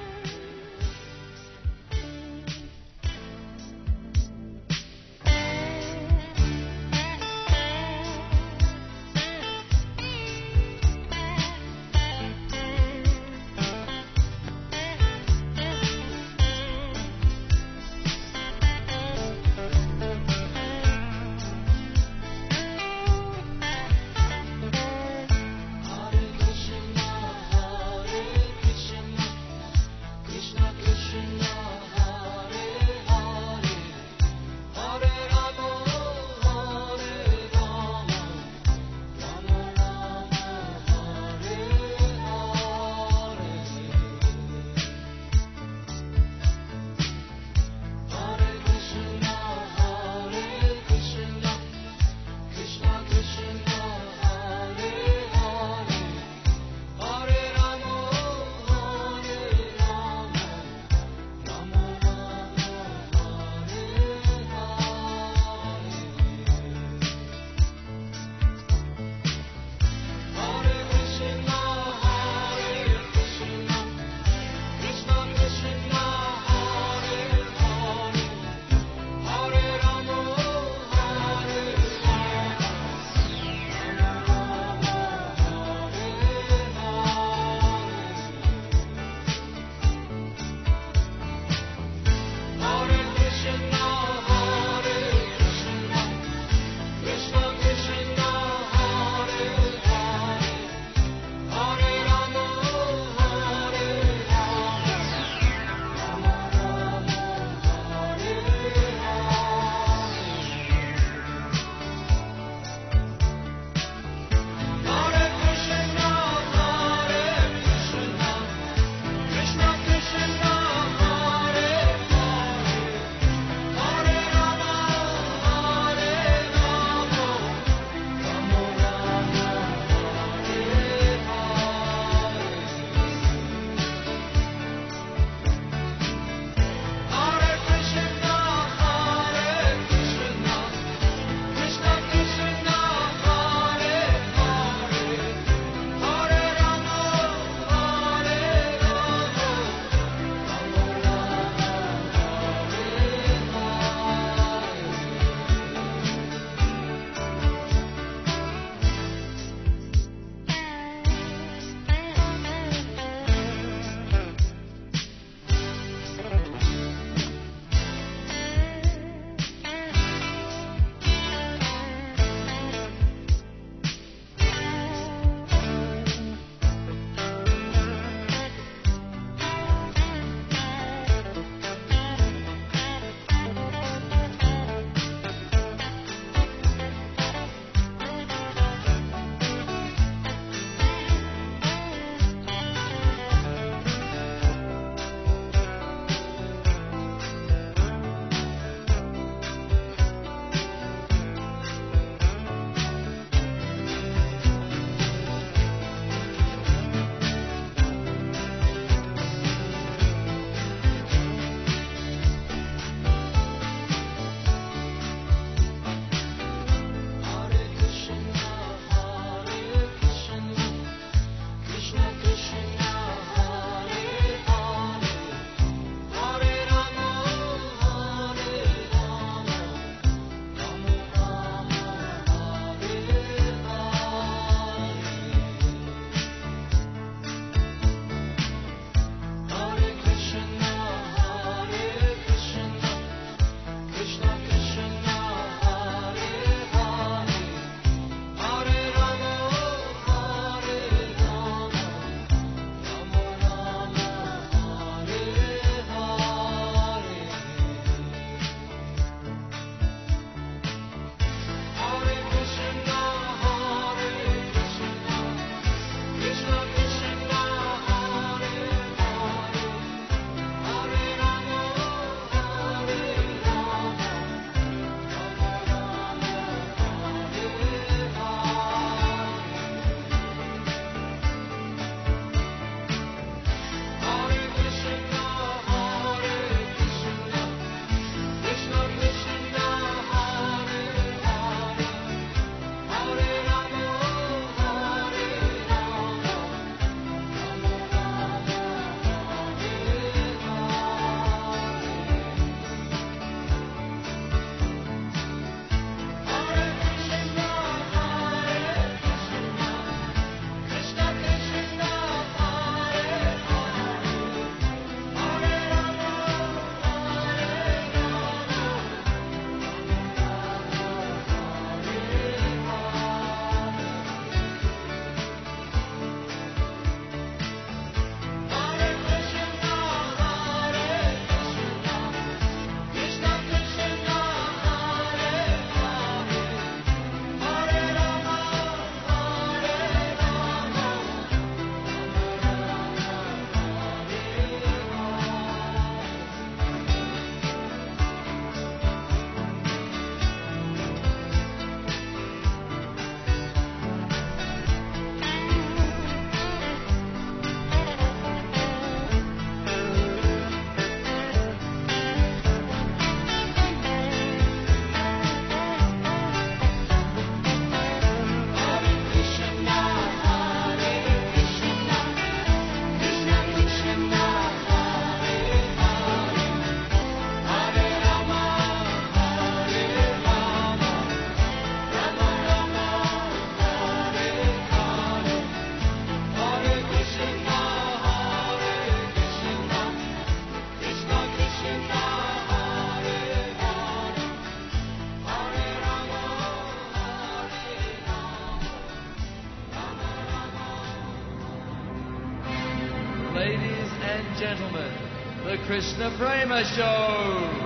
D: The Krishna Prema Show.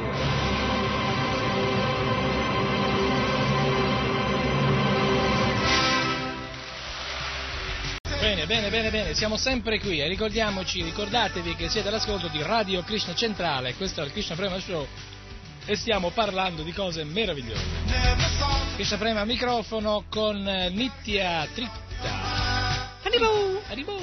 A: Bene, bene, bene, bene, siamo sempre qui e ricordiamoci, ricordatevi che siete all'ascolto di Radio Krishna Centrale, questo è il Krishna Prema Show e stiamo parlando di cose meravigliose. Krishna Prema microfono con eh, Nitya Tritta.
C: Haribo!
A: Arrivo!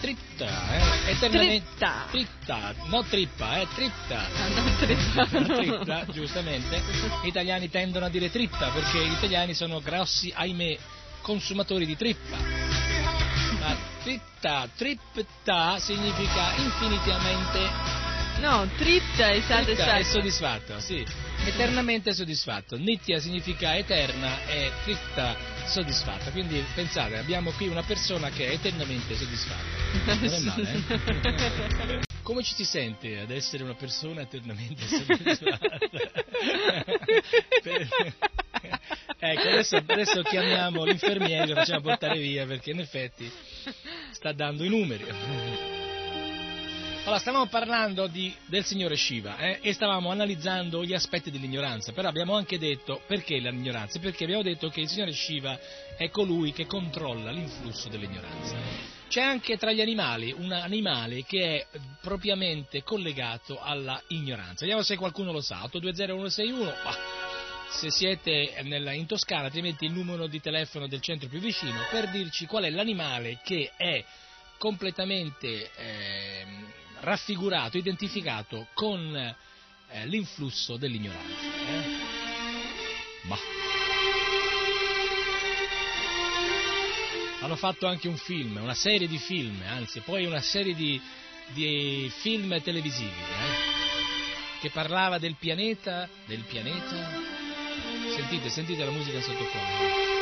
A: Tritta, eh? Eternamente.
C: Tritta.
A: Tritta, no trippa, eh? Tritta.
C: Non trippa.
A: Tritta, giustamente. Gli italiani tendono a dire tritta perché gli italiani sono grossi, ahimè, consumatori di trippa. Ma tritta, tritta significa infinitamente
C: No, tritta è
A: tritta è
C: satisfatto.
A: soddisfatto, sì. Eternamente soddisfatto. Nitya significa eterna e tritta soddisfatta. Quindi pensate, abbiamo qui una persona che è eternamente soddisfatta. Non è male, eh? Come ci si sente ad essere una persona eternamente soddisfatta? Ecco, adesso, adesso chiamiamo l'infermiere e lo facciamo portare via perché in effetti sta dando i numeri. Allora, stavamo parlando di- del signore Shiva eh, e stavamo analizzando gli aspetti dell'ignoranza, però abbiamo anche detto perché l'ignoranza? Perché abbiamo detto che il signore Shiva è colui che controlla l'influsso dell'ignoranza. C'è anche tra gli animali un animale che è propriamente collegato alla ignoranza. Vediamo se qualcuno lo sa. 820161. bah, se siete nella- in Toscana, altrimenti il numero di telefono del centro più vicino per dirci qual è l'animale che è completamente ehm, raffigurato, identificato con eh, l'influsso dell'ignoranza. eh. Ma. Hanno fatto anche un film, una serie di film, anzi, poi una serie di, di film televisivi, eh, che parlava del pianeta, del pianeta. Sentite, sentite la musica sottofondo.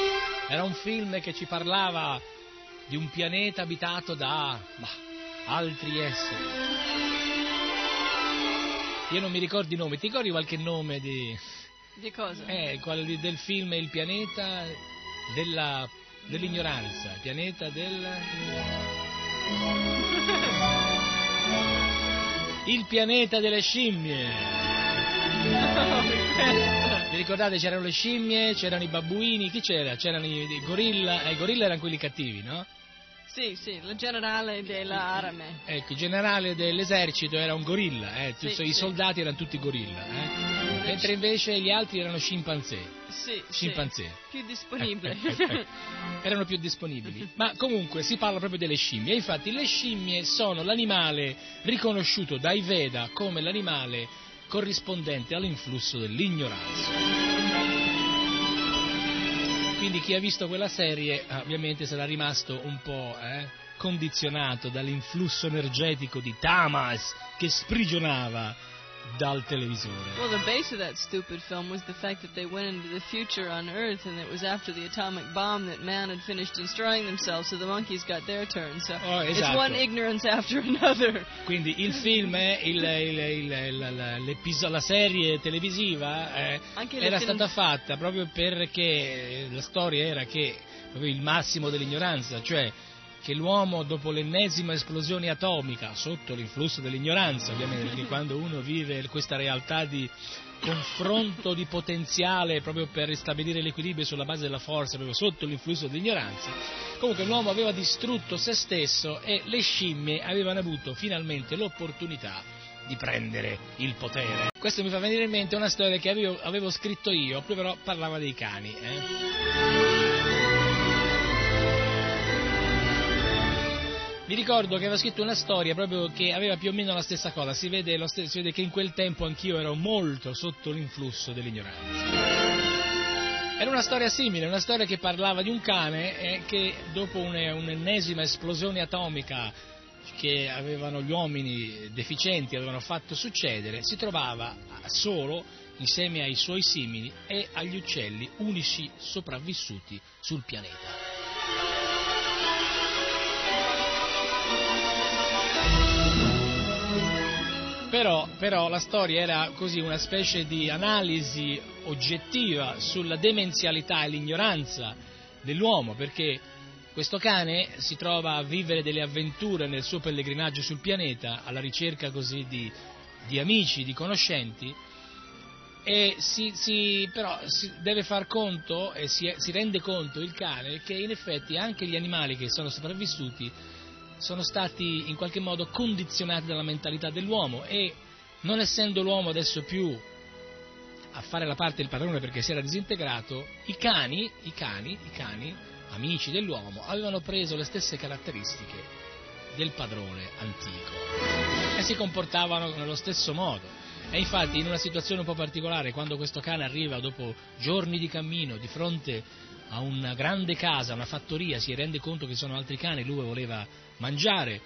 A: Era un film che ci parlava di un pianeta abitato da bah, altri esseri. Io non mi ricordo i nomi, ti ricordi qualche nome di,
C: Di cosa?
A: eh, quello di- del film Il pianeta della, dell'ignoranza, il pianeta del... Il pianeta delle scimmie. Vi ricordate c'erano le scimmie, c'erano i babbuini, chi c'era? C'erano i, i gorilla, eh, i gorilla erano quelli cattivi, no?
C: Sì, sì, il generale della Arame.
A: Ecco, il generale dell'esercito era un gorilla, eh,
C: Sì,
A: i
C: sì.
A: soldati erano tutti gorilla, eh. mentre invece gli altri erano scimpanzé.
C: Sì, sì.
A: Scimpanzé.
C: Più disponibile.
A: Ecco, ecco, ecco. Erano più disponibili. Ma comunque si parla proprio delle scimmie. Infatti le scimmie sono l'animale riconosciuto dai Veda come l'animale corrispondente all'influsso dell'ignoranza. Quindi chi ha visto quella serie eh, ovviamente sarà rimasto un po' eh, condizionato dall'influsso energetico di Tamas che sprigionava dal televisore.
C: Well, the base of that stupid film was the fact that they went into the future on Earth, and it was after the atomic bomb that man had finished destroying themselves, so the monkeys got their turn. So
A: Oh,
C: it's
A: esatto.
C: one ignorance after another.
A: Quindi il film, eh, il- il- il- la- serie televisiva eh, era stata fatta proprio perché la storia era che proprio il massimo dell'ignoranza, cioè che l'uomo dopo l'ennesima esplosione atomica, sotto l'influsso dell'ignoranza ovviamente, perché quando uno vive questa realtà di confronto di potenziale proprio per ristabilire l'equilibrio sulla base della forza, proprio sotto l'influsso dell'ignoranza, comunque l'uomo aveva distrutto se stesso e le scimmie avevano avuto finalmente l'opportunità di prendere il potere. Questo mi fa venire in mente una storia che avevo, avevo scritto io, però parlava dei cani. eh. Mi ricordo che avevo scritto una storia proprio che aveva più o meno la stessa cosa, si vede, ste- si vede che in quel tempo anch'io ero molto sotto l'influsso dell'ignoranza. Era una storia simile, una storia che parlava di un cane eh, che dopo une- un'ennesima esplosione atomica che avevano gli uomini deficienti avevano fatto succedere, si trovava solo insieme ai suoi simili e agli uccelli unici sopravvissuti sul pianeta. Però, però la storia era così una specie di analisi oggettiva sulla demenzialità e l'ignoranza dell'uomo, perché Questo cane si trova a vivere delle avventure nel suo pellegrinaggio sul pianeta, alla ricerca così di, di amici, di conoscenti, e si, si- però si deve far conto e si, si rende conto il cane che in effetti anche gli animali che sono sopravvissuti sono stati in qualche modo condizionati dalla mentalità dell'uomo e non essendo l'uomo adesso più a fare la parte del padrone perché si era disintegrato, i cani, i cani, i cani, amici dell'uomo, avevano preso le stesse caratteristiche del padrone antico e si comportavano nello stesso modo. E infatti in una situazione un po' particolare, quando questo cane arriva dopo giorni di cammino di fronte a una grande casa, una fattoria, si rende conto che sono altri cani, lui voleva mangiare,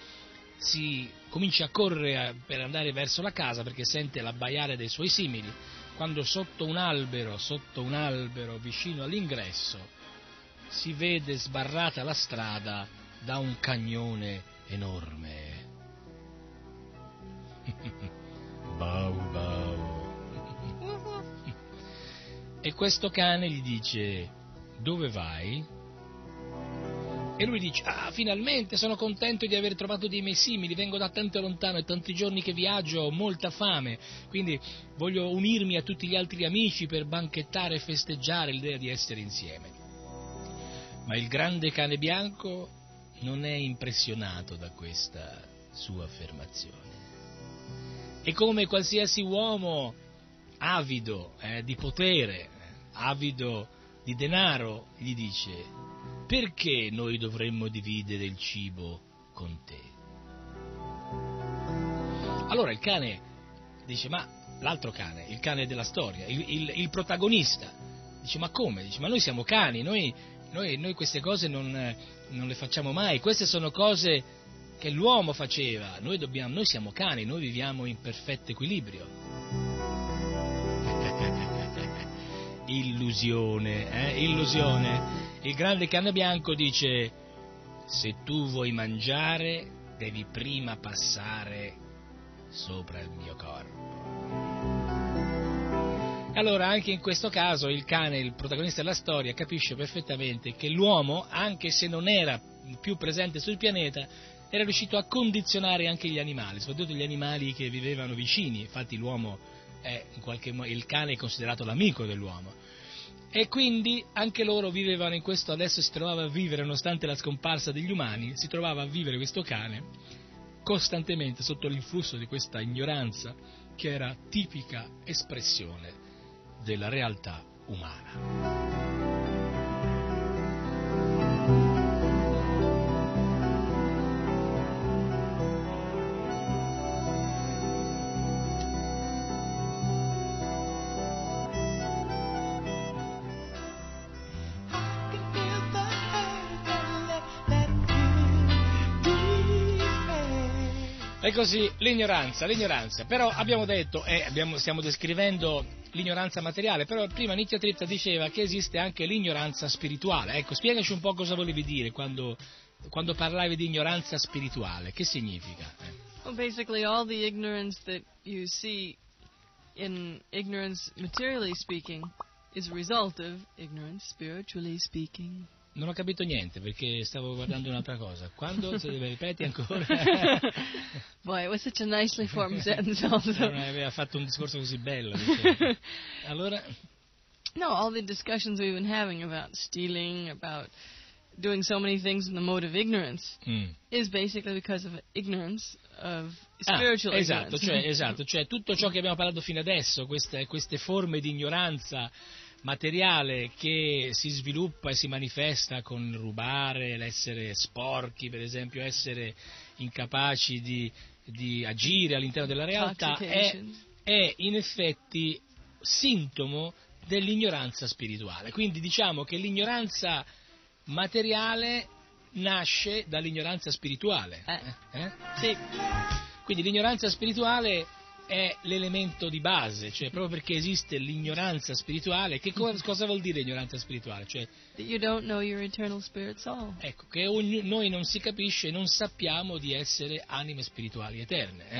A: si comincia a correre a- per andare verso la casa perché sente l'abbaiare dei suoi simili, quando sotto un albero, sotto un albero vicino all'ingresso, si vede sbarrata la strada da un cagnone enorme. bau bau. E questo cane gli dice, dove vai? E lui dice, ah, finalmente sono contento di aver trovato dei miei simili, vengo da tanto lontano, è tanti giorni che viaggio, ho molta fame, quindi voglio unirmi a tutti gli altri amici per banchettare e festeggiare l'idea di essere insieme. Ma il grande cane bianco non è impressionato da questa sua affermazione. E come qualsiasi uomo avido eh, di potere, avido di denaro, gli dice, perché noi dovremmo dividere il cibo con te? Allora il cane dice, ma l'altro cane, il cane della storia, il, il- il protagonista, dice, ma come? Dice, ma noi siamo cani, noi, noi- noi queste cose non, non le facciamo mai, queste sono cose che l'uomo faceva, noi, dobbiamo, noi siamo cani, noi viviamo in perfetto equilibrio. illusione, eh? illusione. Il grande cane bianco dice, se tu vuoi mangiare devi prima passare sopra il mio corpo. Allora, anche in questo caso, il cane, il protagonista della storia, capisce perfettamente che l'uomo, anche se non era più presente sul pianeta, era riuscito a condizionare anche gli animali, soprattutto gli animali che vivevano vicini. Infatti, l'uomo è in qualche modo, il cane è considerato l'amico dell'uomo. E quindi anche loro vivevano in questo, adesso si trovava a vivere, nonostante la scomparsa degli umani, si trovava a vivere questo cane costantemente sotto l'influsso di questa ignoranza che era tipica espressione della realtà umana. Così l'ignoranza, l'ignoranza. Però abbiamo detto, e abbiamo- stiamo descrivendo l'ignoranza materiale, però prima Nitya Tripta diceva che esiste anche l'ignoranza spirituale. Ecco, spiegaci un po' cosa volevi dire quando, quando parlavi di ignoranza spirituale. Che significa? Eh.
C: Well, basically, all the ignorance that you see in ignorance, materially speaking, is a result of ignorance, spiritually speaking.
A: Non ho capito niente perché stavo guardando un'altra cosa. Quando? Se le ripeti ancora?
C: Boy, it was such a nicely formed sentence, also.
A: non aveva fatto un discorso così bello. dicevo. Allora,
C: No, all the discussions we've been having about stealing, about doing so many things in the mode of ignorance,
A: mm.
C: is basically because of ignorance of
A: Ah,
C: spiritual
A: esatto,
C: ignorance.
A: cioè, esatto, cioè tutto ciò che abbiamo parlato fino adesso, queste, queste forme di ignoranza materiale che si sviluppa e si manifesta con rubare, l'essere sporchi, per esempio, essere incapaci di, di agire all'interno della realtà, è, è in effetti sintomo dell'ignoranza spirituale. Quindi diciamo che l'ignoranza materiale nasce dall'ignoranza spirituale.
C: Eh.
A: eh?
C: Sì.
A: Quindi l'ignoranza spirituale è l'elemento di base, cioè proprio perché esiste l'ignoranza spirituale, che co- cosa vuol dire ignoranza spirituale? Cioè, ecco, che ogni- noi non si capisce, non sappiamo di essere anime spirituali eterne. eh?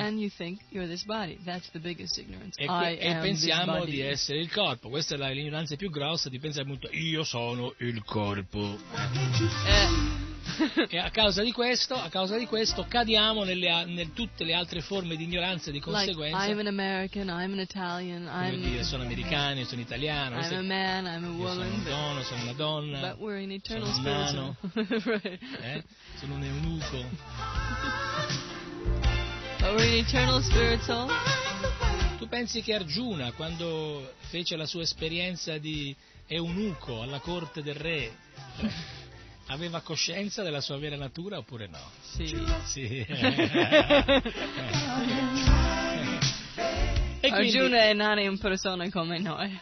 C: You.
A: E, que- e pensiamo di essere il corpo, questa è l'ignoranza più grossa, di pensare appunto io sono il corpo.
C: Eh,
A: E a causa di questo, a causa di questo cadiamo nelle, nel tutte le altre forme di ignoranza e di
C: Like,
A: conseguenza.
C: I'm an American, I'm an Italian,
A: come dire,
C: I'm,
A: sono americano, sono italiano,
C: I'm a man, I'm a
A: io sono
C: woman.
A: un dono, sono una donna,
C: But we're in eternal
A: sono un nano.
C: spiritual. right.
A: eh? sono un eunuco.
C: But we're in eternal spiritual.
A: Tu pensi che Arjuna, quando fece la sua esperienza di eunuco alla corte del re, aveva coscienza della sua vera natura oppure no?
C: See.
A: Sì. e quindi,
C: Arjuna è nana in persona come noi.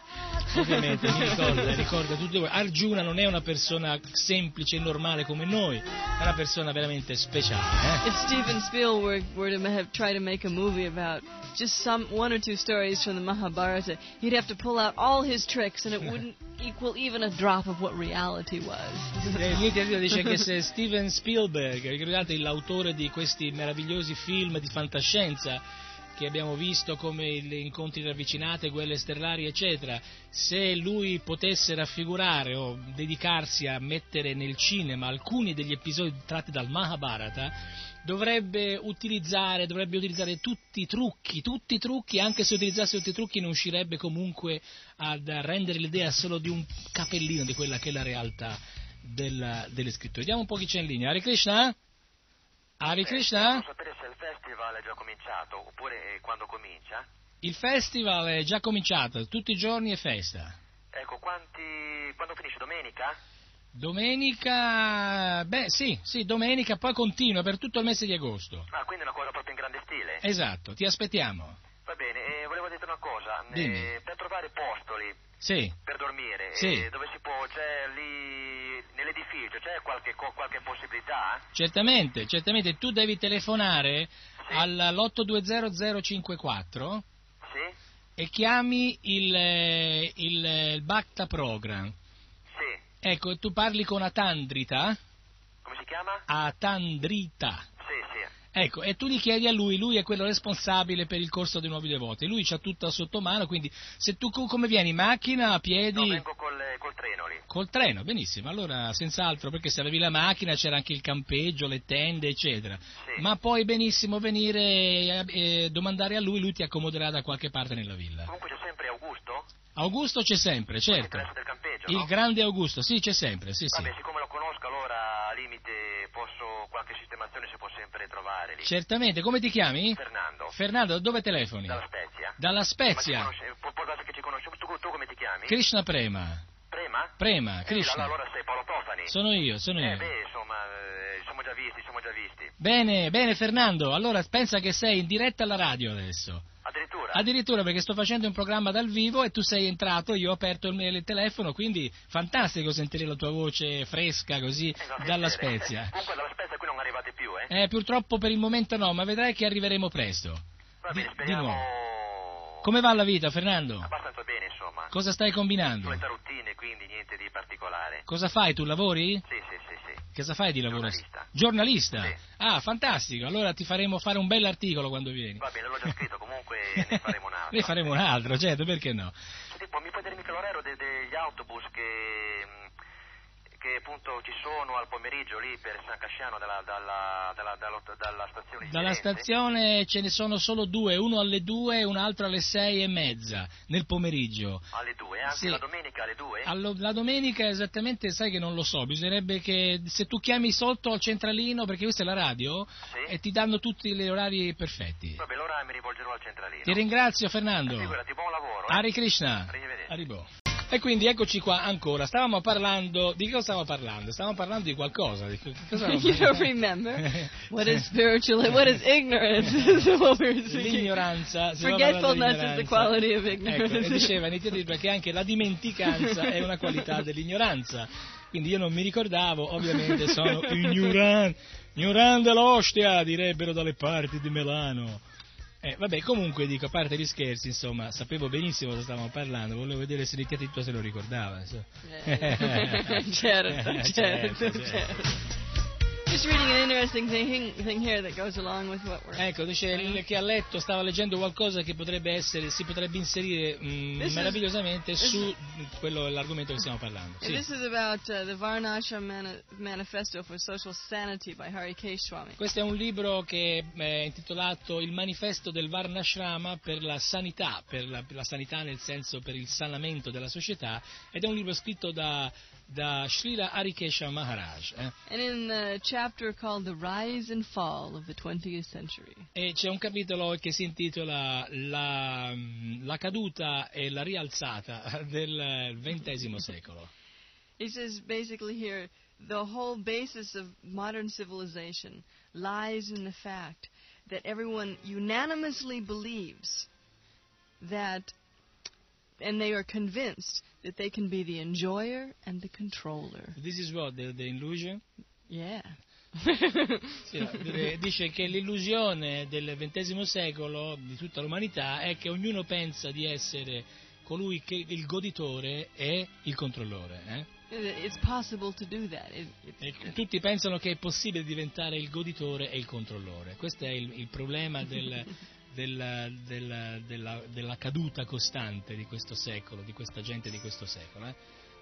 A: Ovviamente, mi ricorda, ricorda tutti voi, Arjuna non è una persona semplice e normale come noi, è una persona veramente speciale. eh?
C: If Steven Spielberg were to have tried to make a movie about just some one or two stories from the Mahabharata, he'd have to pull out all his tricks, and it wouldn't equal even a drop of what reality was.
A: Eh, dice che se Steven Spielberg, ricordate l'autore di questi meravigliosi film di fantascienza che abbiamo visto come le incontri ravvicinate, quelle stellari, eccetera, se lui potesse raffigurare o dedicarsi a mettere nel cinema alcuni degli episodi tratti dal Mahabharata, dovrebbe utilizzare, dovrebbe utilizzare tutti i trucchi, tutti i trucchi, anche se utilizzasse tutti i trucchi non uscirebbe comunque ad a rendere l'idea solo di un capellino di quella che è la realtà della- delle scritture. Vediamo un po' chi c'è in linea. Hare Krishna? Hare Krishna?
E: Sapere se il festival è già cominciato oppure eh, quando comincia.
A: Il festival è già cominciato, tutti i giorni è festa.
E: Ecco, quanti... quando finisce? Domenica?
A: Domenica, beh sì, sì, domenica, poi continua per tutto il mese di agosto.
E: Ah, quindi è una cosa proprio in grande stile.
A: Esatto, ti aspettiamo.
E: Va bene, e volevo dire una cosa. Eh, per trovare postoli
A: Sì,
E: per dormire,
A: Sì.
E: dove si può, c'è lì nell'edificio, c'è qualche, qualche possibilità?
A: certamente, certamente, tu devi telefonare all'820-054
E: Sì?
A: e chiami il, eh, il, eh, il Bhakta Program.
E: Sì.
A: Ecco, e tu parli con Atandrita,
E: Come si chiama?
A: Atandrita.
E: Sì, sì.
A: Ecco, e tu gli chiedi a lui, lui è quello responsabile per il corso dei nuovi devoti, lui c'ha tutto sotto mano, quindi se tu co- come vieni, in macchina, a piedi,
E: No, vengo col, col treno lì.
A: col treno, benissimo, allora senz'altro, perché se avevi la macchina c'era anche il campeggio, le tende, eccetera,
E: Sì.
A: ma puoi benissimo venire e, e domandare a lui, lui ti accomoderà da qualche parte nella villa.
E: Comunque c'è sempre Augusto?
A: Augusto c'è sempre, certo,
E: L'interesse del campeggio,
A: il
E: no?
A: grande Augusto, sì c'è sempre, sì sì.
E: Vabbè, siccome lo conosco, allora al limite qualche sistemazione si può sempre trovare lì.
A: Certamente, come ti chiami?
E: Fernando,
A: Fernando, dove telefoni?
E: dalla Spezia.
A: Dalla
E: Ma ci
A: Spezia.
E: conosce- può, può darsi che ci conosciamo. Tu, tu come ti chiami?
A: Krishna Prema.
E: Prema?
A: Prema,
E: Eh,
A: Krishna.
E: allora sei Paolo Tofani.
A: Sono io, sono
E: Eh
A: io.
E: beh, insomma, eh, siamo già visti, siamo già visti.
A: Bene, bene Fernando, allora pensa che sei in diretta alla radio adesso.
E: Addirittura?
A: Addirittura perché sto facendo un programma dal vivo e tu sei entrato, io ho aperto il, il telefono, quindi fantastico sentire la tua voce fresca così
E: Eh, no,
A: dalla
E: piacere.
A: Spezia.
E: Comunque dalla Spezia qui non arrivate più, eh?
A: Eh, purtroppo per il momento no, ma vedrai che arriveremo presto.
E: Va
A: Di,
E: bene,
A: di
E: speriamo...
A: nuovo. Come va la vita, Fernando?
E: Abbastanza bene, insomma.
A: Cosa stai combinando?
E: Solita routine, quindi niente di particolare.
A: Cosa fai? Tu lavori?
E: Sì, sì, sì, sì.
A: Cosa fai di lavoro?
E: Giornalista.
A: Giornalista?
E: Sì.
A: Ah, fantastico. Allora ti faremo fare un bell'articolo quando vieni.
E: Va bene, l'ho già scritto, comunque ne faremo un altro.
A: ne faremo un altro, certo, perché no?
E: Senti, poi mi puoi dire mica l'orario de- degli autobus che, mh, che appunto ci sono al pomeriggio lì per San Casciano dalla, dalla, dalla, dalla, stazione
A: Dalla stazione ce ne sono solo due, uno alle due e un altro alle sei e mezza nel pomeriggio.
E: Alle due, anche
A: Sì.
E: la domenica alle due?
A: Allo- la domenica esattamente sai che non lo so, bisognerebbe che se tu chiami sotto al centralino, perché questa è la radio,
E: Sì.
A: e ti danno tutti gli orari perfetti.
E: Vabbè, allora mi rivolgerò al centralino.
A: Ti ringrazio Fernando.
E: Figurati, buon lavoro. eh.
A: Hare Krishna.
E: Arrivederci.
A: Arrivo. E quindi eccoci qua ancora. Stavamo parlando. Di cosa stavamo parlando? Stavamo parlando di qualcosa. Di cosa
C: you don't remember. What is spiritual? What is ignorance? is what we were speaking.
A: L'ignoranza.
C: Forgetfulness is the quality of ignorance.
A: Ecco, e diceva Nitya che anche la dimenticanza è una qualità dell'ignoranza. Quindi io non mi ricordavo, ovviamente sono ignorante. Ignorante l'ostia, direbbero dalle parti di Milano. Eh, vabbè, comunque dico, a parte gli scherzi, insomma, sapevo benissimo cosa stavamo parlando, volevo vedere se Tittua se lo ricordava. insomma.
C: Eh, certo, certo,
A: Certo,
C: certo. just
A: Ecco, dice il- che ha letto, stava leggendo qualcosa che potrebbe essere, si potrebbe inserire mm,
C: is-
A: meravigliosamente
C: this
A: su quello, l'argomento che stiamo parlando.
C: And
A: Sì.
C: This is about uh, the Varnashram Mani- Manifesto for Social Sanity by Hari Swami.
A: Questo è un libro che è intitolato Il manifesto del Varnashrama per la sanità, per la, per la sanità nel senso per il sanamento della società, ed è un libro scritto da, da Srila Harikesha Maharaj. eh.
C: And in the chapter called The Rise and Fall of the 20th Century.
A: E c'è un capitolo che si intitola La, la caduta e la rialzata del XX secolo.
C: He says basically here the whole basis of modern civilization lies in the fact that everyone unanimously believes that, and they are convinced that they can be the enjoyer and the controller.
A: This is what the, the illusion?
C: Yeah.
A: Sì, eh, dice che l'illusione del XX secolo di tutta l'umanità è che ognuno pensa di essere colui che il goditore e il controllore. eh?
C: It's possible to do that. It, it's,
A: tutti pensano che è possibile diventare il goditore e il controllore. Questo è il, il problema del- del- del- della, della caduta costante di questo secolo, di questa gente di questo secolo. eh.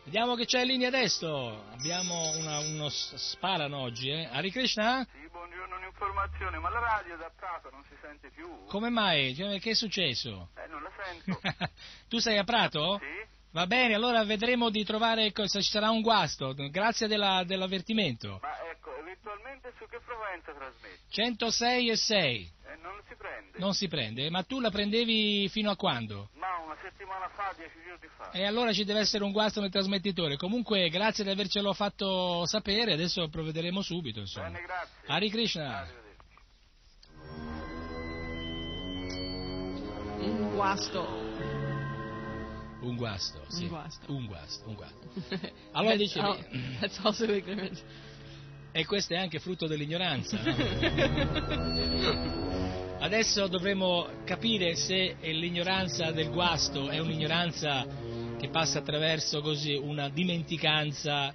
A: Vediamo che c'è in linea adesso. Abbiamo una- uno sparano oggi, eh? Hare Krishna?
F: Sì, buongiorno, un'informazione, ma la radio da Prato non si sente più?
A: Come mai? Cioè, Che è successo?
F: Eh, non la sento.
A: tu sei a Prato?
F: Sì?
A: Va bene, allora vedremo di trovare cosa ci sarà un guasto. Grazie della- dell'avvertimento.
F: Ma ecco, eventualmente su che frequenza trasmette?
A: 106 e 6.
F: Non si prende.
A: Non si prende, ma tu la prendevi fino a quando?
F: Ma una settimana fa, dieci giorni fa.
A: E allora ci deve essere un guasto nel trasmettitore. Comunque, grazie di avercelo fatto sapere, adesso provvederemo subito, insomma.
F: Bene, grazie.
A: Hare Krishna.
F: Arrivederci.
C: un guasto.
A: Un guasto, sì.
C: Un guasto.
A: Un guasto, un guasto. Allora dicevi-
C: al- that's also ignorance.
A: E questo è anche frutto dell'ignoranza. no? Adesso dovremo capire se l'ignoranza del guasto è un'ignoranza che passa attraverso così una dimenticanza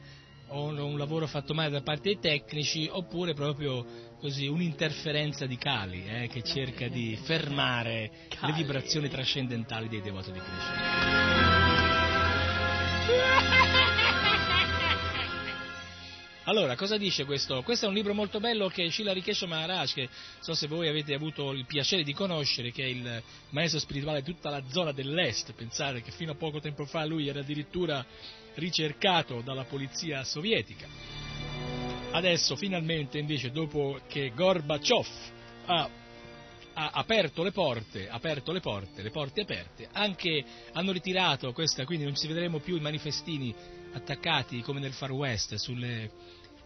A: o un, lavoro fatto male da parte dei tecnici oppure proprio così un'interferenza di Kali eh, che cerca di fermare le
C: Kali.
A: vibrazioni trascendentali dei devoti di Krishna. Allora, cosa dice questo? Questo è un libro molto bello che Shila Rikesh Maharaj, che so se voi avete avuto il piacere di conoscere, che è il maestro spirituale di tutta la zona dell'est. Pensate che fino a poco tempo fa lui era addirittura ricercato dalla polizia sovietica. Adesso, finalmente, invece, dopo che Gorbaciov ha ha aperto le porte, aperto le porte, le porte aperte, anche hanno ritirato questa, quindi non ci vedremo più i manifestini attaccati come nel Far West sulle-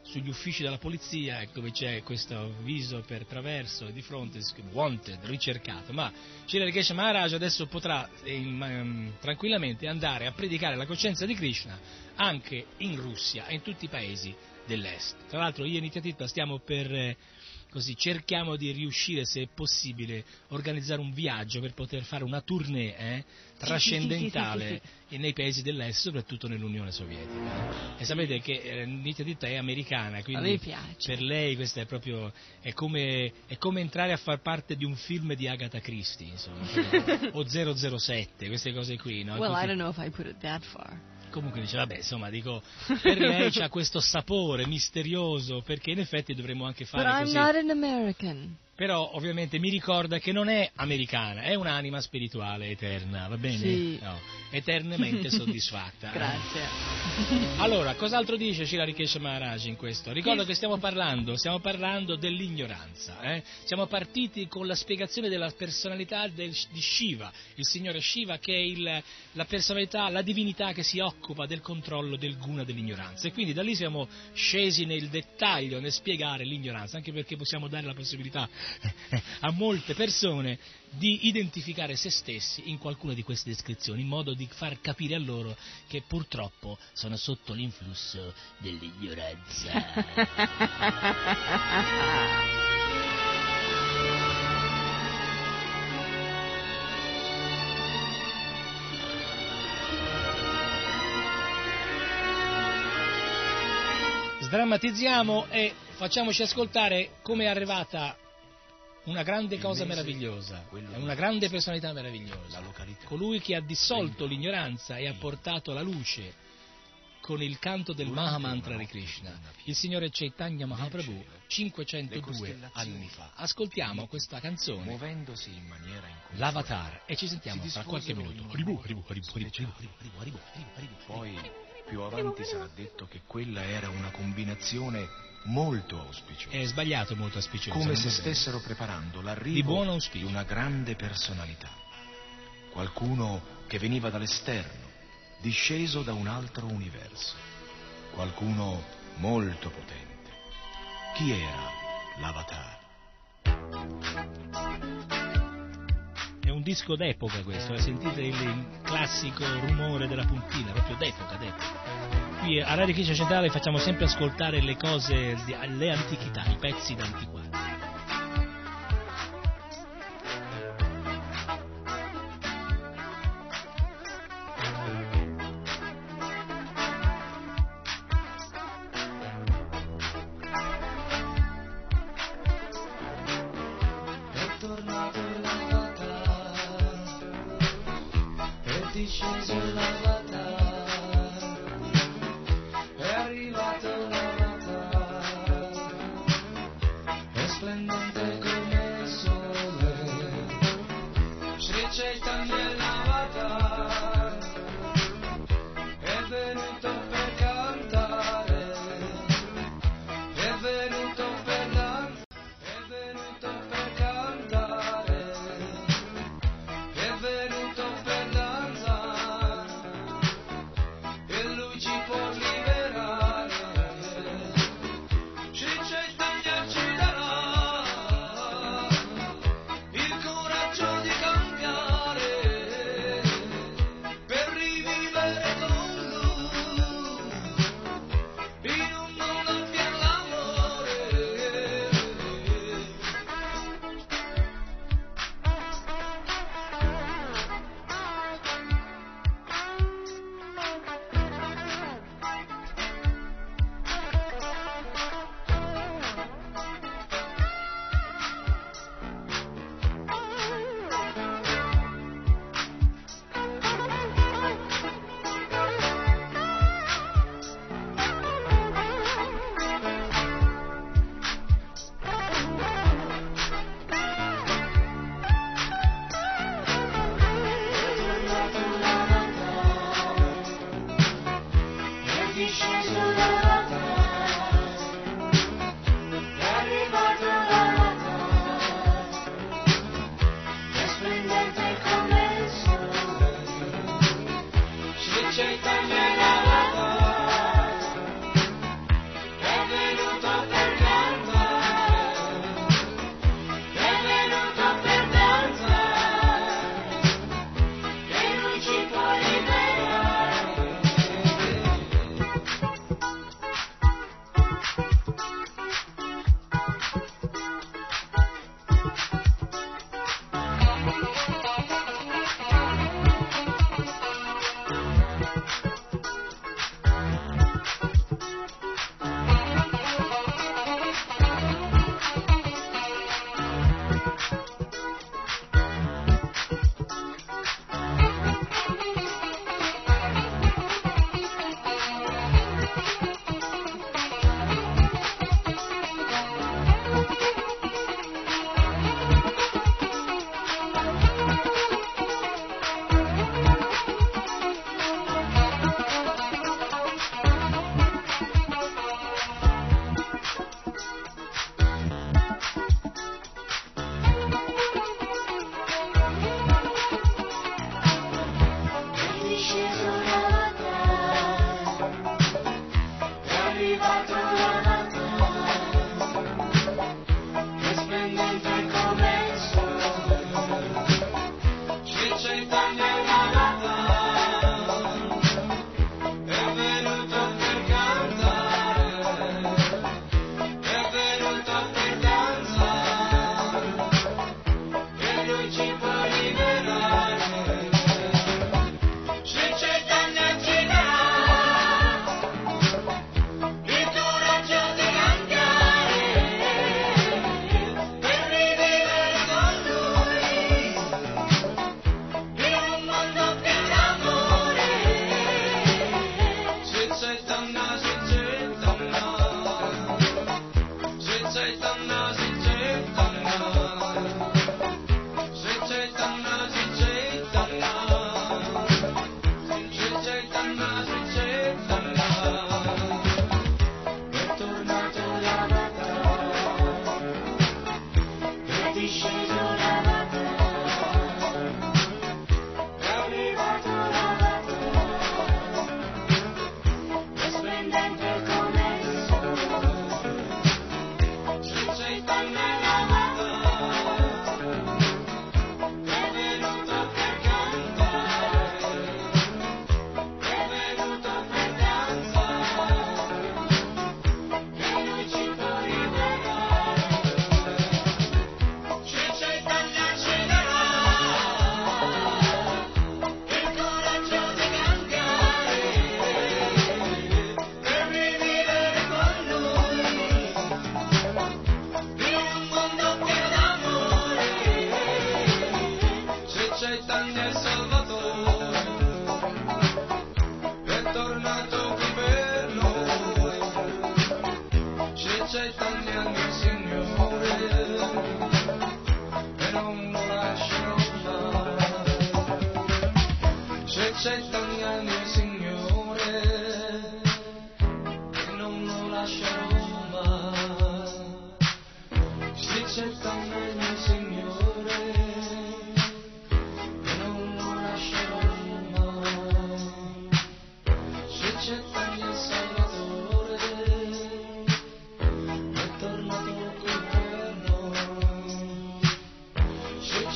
A: sugli uffici della polizia ecco, dove c'è questo viso per traverso di fronte wanted, ricercato, ma Sri Kesha Maharaj adesso potrà eh, ehm, tranquillamente andare a predicare la coscienza di Krishna anche in Russia e in tutti i paesi dell'est. Tra l'altro io e Nitya stiamo per eh, così cerchiamo di riuscire, se è possibile, organizzare un viaggio per poter fare una tournée eh, trascendentale nei paesi dell'est, soprattutto nell'Unione Sovietica. E sapete che eh, Nitya Ditta è americana,
C: A
A: quindi per lei questo è proprio è come, è come entrare a far parte di un film di Agatha Christie, insomma, o 007, queste cose qui, no?
C: Well, I don't know if I put it that far.
A: Comunque dice, vabbè, insomma, dico, per lei c'ha questo sapore misterioso, perché in effetti dovremmo anche
C: But
A: fare
C: I'm
A: così.
C: not an American.
A: Però ovviamente mi ricorda che non è americana, è un'anima spirituale eterna, va bene?
C: Sì.
A: No, eternamente soddisfatta.
C: Grazie.
A: Allora, cos'altro dice Shila Rikesh Maharaj in questo? Ricordo che stiamo parlando, stiamo parlando dell'ignoranza, eh? siamo partiti con la spiegazione della personalità del- di Shiva, il signore Shiva che è il- la personalità, la divinità che si occupa del controllo del guna dell'ignoranza e quindi da lì siamo scesi nel dettaglio, nel spiegare l'ignoranza, anche perché possiamo dare la possibilità a molte persone di identificare se stessi in qualcuna di queste descrizioni, in modo di far capire a loro che purtroppo sono sotto l'influsso dell'ignoranza. Sdrammatizziamo e facciamoci ascoltare come è arrivata una grande cosa meravigliosa, è una grande personalità meravigliosa, colui che ha dissolto l'ignoranza e ha portato la luce con il canto del Mahamantra di Krishna, il signore Chaitanya Mahaprabhu 502 anni fa. Ascoltiamo questa canzone, l'Avatar, e ci sentiamo fra qualche minuto.
G: Poi più avanti sarà detto che quella era una combinazione molto auspiciosa.
A: È sbagliato molto auspicioso.
G: come se stessero preparando
A: Di
G: l'arrivo
A: auspicio.
G: di una grande personalità. Qualcuno che veniva dall'esterno, disceso da un altro universo. Qualcuno molto potente. Chi era l'Avatar?
A: È un disco d'epoca questo, eh, sentite il, il classico rumore della puntina, proprio d'epoca, d'epoca. Qui a Radio Cristian Centrale facciamo sempre ascoltare le cose, le antichità, i pezzi d'antiquato.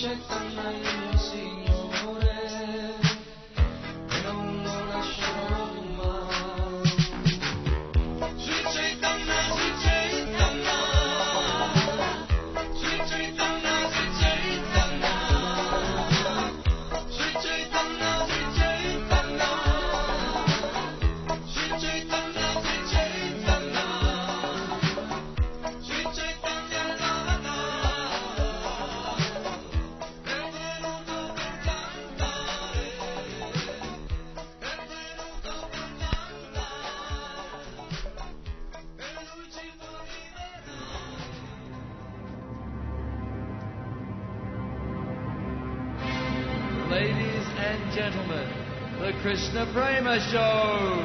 D: Shaitan Prema Show.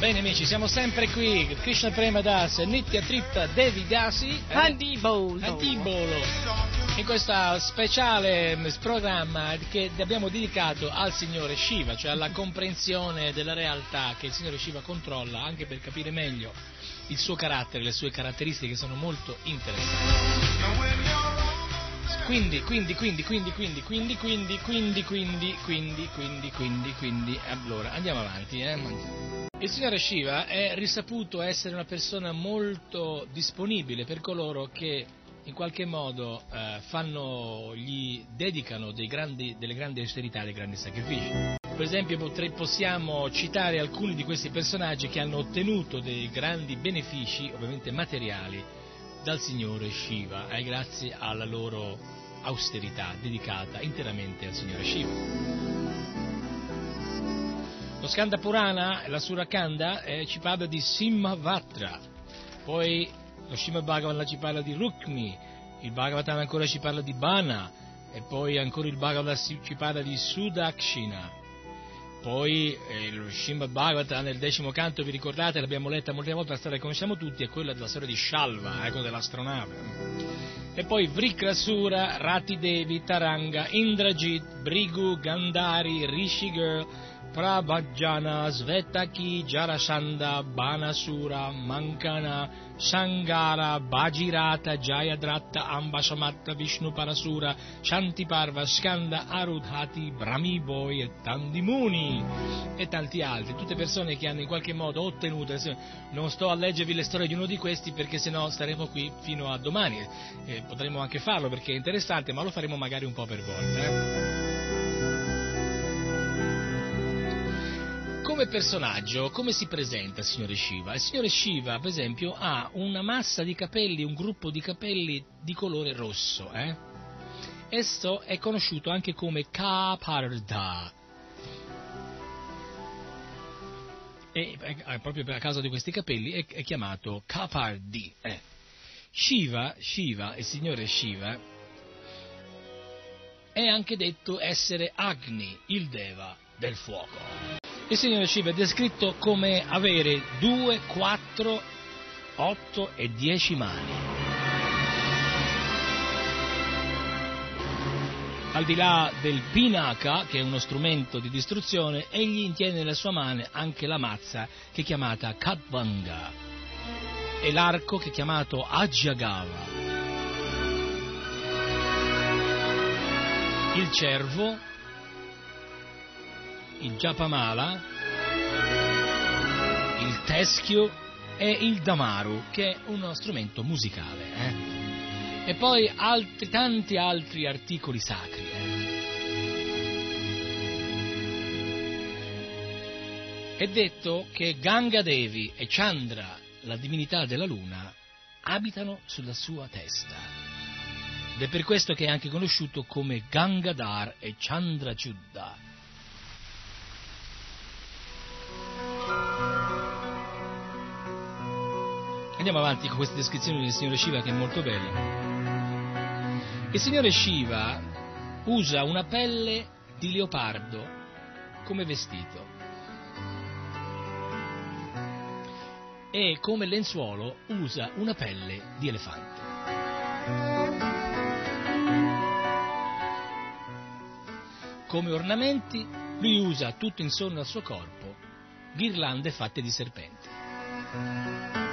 A: Bene amici, siamo sempre qui, Krishna Prema Das, Nitya Tritta Devi Dasi, eh,
C: Handibolo.
A: Antibolo, in questo speciale mm, programma che abbiamo dedicato al Signore Shiva, cioè alla comprensione della realtà che il Signore Shiva controlla, anche per capire meglio il suo carattere, le sue caratteristiche che sono molto interessanti. Quindi, quindi, quindi, quindi, quindi, quindi, quindi, quindi, quindi, quindi, quindi, quindi, quindi, allora, andiamo avanti, eh. Il signore Shiva è risaputo essere una persona molto disponibile per coloro che in qualche modo eh, fanno, gli dedicano grandi, delle grandi austerità, dei grandi sacrifici. Per esempio potre- possiamo citare alcuni di questi personaggi che hanno ottenuto dei grandi benefici, ovviamente materiali, dal signore Shiva, eh, grazie alla loro austerità dedicata interamente al signore Shiva. Lo Skanda Purana, la Sura Kanda, eh, ci parla di Simhavatra, poi lo Srimad Bhagavatam ci parla di Rukmi, il Bhagavatam ancora ci parla di Bana, e poi ancora il Bhagavatam ci parla di Sudakshina. Poi eh, lo Srimad Bhagavatam nel decimo canto, vi ricordate, l'abbiamo letta molte volte, la storia che conosciamo tutti, è quella della storia di Shalva, ecco dell'astronave. E poi Vrikrasura, Rati Devi, Taranga, Indrajit, Brigu, Gandhari, Rishi Girl, Prabhajana, Svetaki, Jarasanda, Banasura, Mankana, Sangara, Bajirata, Jayadratta, Ambasamatta, Vishnu Parasura, Shantiparva, Skanda, Arudhati, Brahmiboi e Tandimuni e tanti altri, tutte persone che hanno in qualche modo ottenuto, non sto a leggervi le storie di uno di questi perché sennò staremo qui fino a domani, Eh, potremmo anche farlo perché è interessante, ma lo faremo magari un po' per volta. eh. Come personaggio, come si presenta il signore Shiva? Il signore Shiva, per esempio, ha una massa di capelli, un gruppo di capelli di colore rosso. Eh? Esso è conosciuto anche come Kaparda. E eh, proprio per causa di questi capelli è, è chiamato Kapardi. eh. Shiva, Shiva, il signore Shiva, è anche detto essere Agni, il Deva del fuoco. Il Signore Shiva è descritto come avere 2, 4, 8 e 10 mani. Al di là del Pinaka, che è uno strumento di distruzione, egli intiene nella sua mano anche la mazza che è chiamata Kadvanga e l'arco che è chiamato Ajagava. Il cervo, il Japamala, il teschio e il Damaru, che è uno strumento musicale. eh. E poi altri, tanti altri articoli sacri. eh. È detto che Ganga Devi e Chandra, la divinità della luna, abitano sulla sua testa. Ed è per questo che è anche conosciuto come Gangadhar e Chandrachuddha. Andiamo avanti con queste descrizioni del signore Shiva che è molto bella. Il signore Shiva usa una pelle di leopardo come vestito e come lenzuolo usa una pelle di elefante. Come ornamenti lui usa tutto intorno al suo corpo ghirlande fatte di serpenti.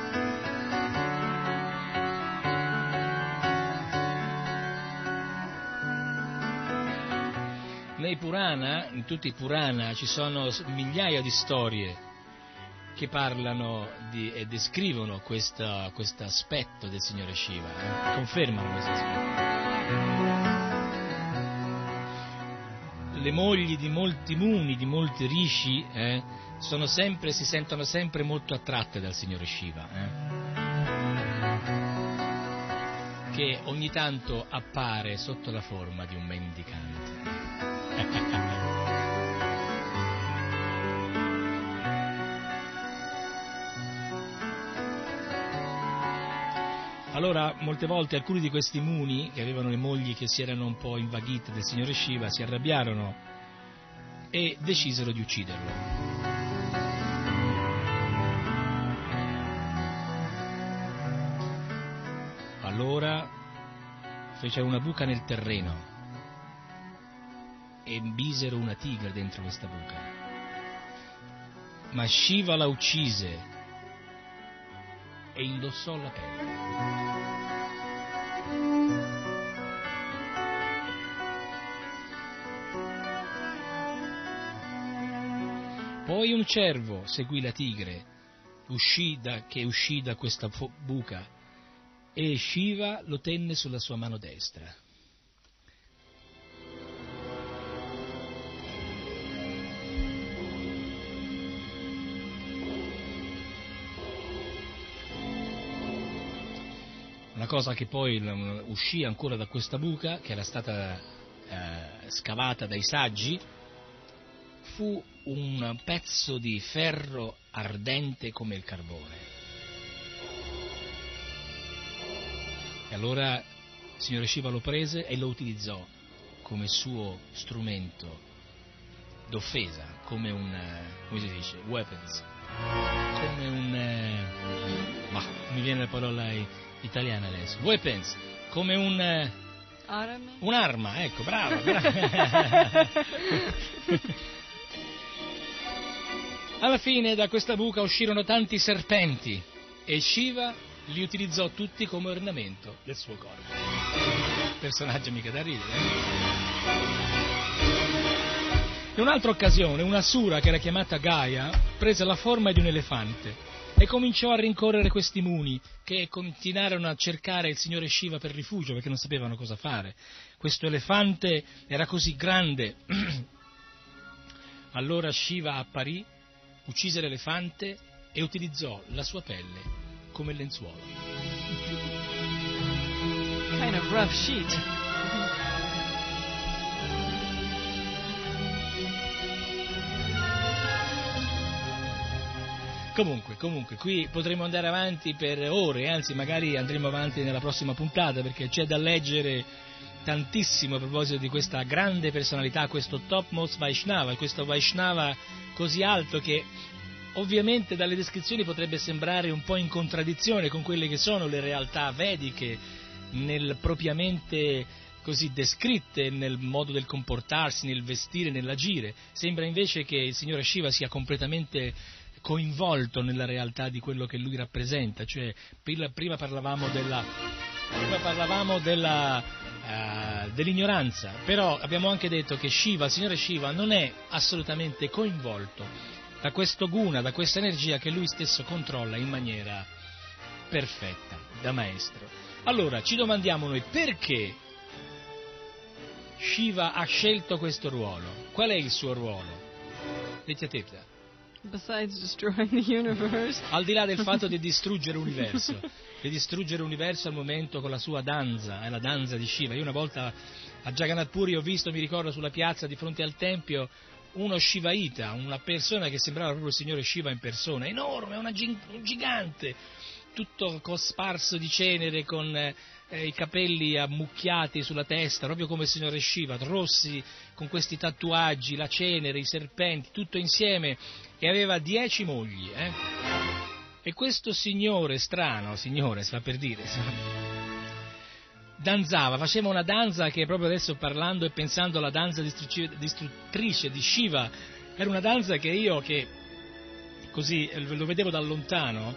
A: Nei Purana, in tutti i Purana, ci sono migliaia di storie che parlano di, e descrivono questo aspetto del Signore Shiva, eh? confermano questo aspetto. Le mogli di molti muni, di molti rishi, eh, sempre, si sentono sempre molto attratte dal Signore Shiva, eh? che ogni tanto appare sotto la forma di un mendicante. Allora, molte volte alcuni di questi muni, che avevano le mogli che si erano un po' invaghite del signore Shiva, si arrabbiarono e decisero di ucciderlo. Allora fecero una buca nel terreno e bisero una tigre dentro questa buca. Ma Shiva la uccise e indossò la pelle. Poi un cervo seguì la tigre uscì da, che uscì da questa buca e Shiva lo tenne sulla sua mano destra. Una cosa che poi uscì ancora da questa buca, che era stata eh, scavata dai saggi, fu un pezzo di ferro ardente come il carbone. E allora il signore Shiva lo prese e lo utilizzò come suo strumento d'offesa, come un, eh, come si dice, weapons, come un, eh, ma mi viene la parola italiana adesso, weapons, come un, eh,
C: Arame?
A: un'arma, ecco, brava, brava. Alla fine da questa buca uscirono tanti serpenti e Shiva li utilizzò tutti come ornamento del suo corpo. Personaggio mica da ridere. eh? In un'altra occasione, una sura che era chiamata Gaia prese la forma di un elefante e cominciò a rincorrere questi muni che continuarono a cercare il signore Shiva per rifugio perché non sapevano cosa fare. Questo elefante era così grande. allora Shiva apparì, uccise l'elefante e utilizzò la sua pelle come lenzuolo.
C: Kind of rough sheet.
A: Comunque, comunque, qui potremo andare avanti per ore, anzi magari andremo avanti nella prossima puntata perché c'è da leggere tantissimo a proposito di questa grande personalità, questo topmost Vaishnava, questo Vaishnava così alto che ovviamente dalle descrizioni potrebbe sembrare un po' in contraddizione con quelle che sono le realtà vediche nel propriamente così descritte nel modo del comportarsi, nel vestire, nell'agire. Sembra invece che il Signore Shiva sia completamente coinvolto nella realtà di quello che lui rappresenta, cioè prima parlavamo della, prima parlavamo della, uh, dell'ignoranza, però abbiamo anche detto che Shiva, il Signore Shiva non è assolutamente coinvolto da questo guna, da questa energia che lui stesso controlla in maniera perfetta, da maestro. Allora ci domandiamo noi perché Shiva ha scelto questo ruolo? Qual è il suo ruolo?
C: The universe.
A: Al di là del fatto di distruggere l'universo, di distruggere l'universo al momento con la sua danza, è la danza di Shiva. Io una volta a Jagannath Puri ho visto, mi ricordo, sulla piazza di fronte al tempio uno Shivaita, una persona che sembrava proprio il signore Shiva in persona, enorme, una, un gigante, tutto cosparso di cenere, con eh, i capelli ammucchiati sulla testa, proprio come il signore Shiva, rossi, con questi tatuaggi, la cenere, i serpenti, tutto insieme, e aveva dieci mogli. Eh? E questo signore strano, signore, si fa per dire, danzava, faceva una danza che proprio adesso parlando e pensando alla danza distruttrice di Shiva, era una danza che io che così lo vedevo da lontano,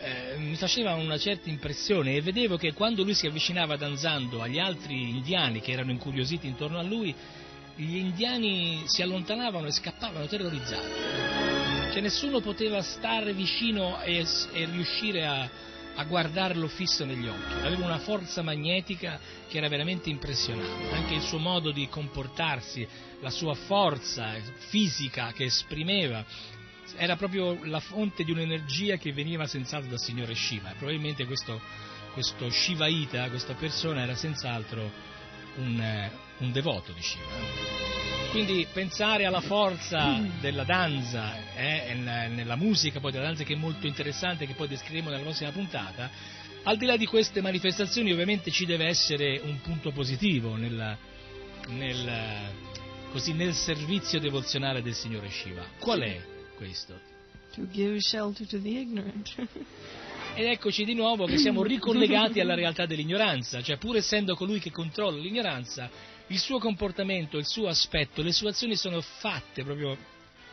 A: eh, mi faceva una certa impressione e vedevo che quando lui si avvicinava danzando agli altri indiani che erano incuriositi intorno a lui, gli indiani si allontanavano e scappavano terrorizzati. Cioè nessuno poteva stare vicino e, e riuscire a, a guardarlo fisso negli occhi. Aveva una forza magnetica che era veramente impressionante. Anche il suo modo di comportarsi, la sua forza fisica che esprimeva, era proprio la fonte di un'energia che veniva senz'altro dal signore Shiva. Probabilmente questo, questo Shivaita, questa persona, era senz'altro un, un devoto di Shiva. Quindi pensare alla forza della danza, eh, nella musica poi della danza che è molto interessante, che poi descriveremo nella prossima puntata, al di là di queste manifestazioni ovviamente ci deve essere un punto positivo nella, nel, così, nel servizio devozionale del Signore Shiva. Qual è questo?
C: To give shelter to the ignorant.
A: Ed eccoci di nuovo che siamo ricollegati alla realtà dell'ignoranza, cioè pur essendo colui che controlla l'ignoranza, il suo comportamento, il suo aspetto, le sue azioni sono fatte proprio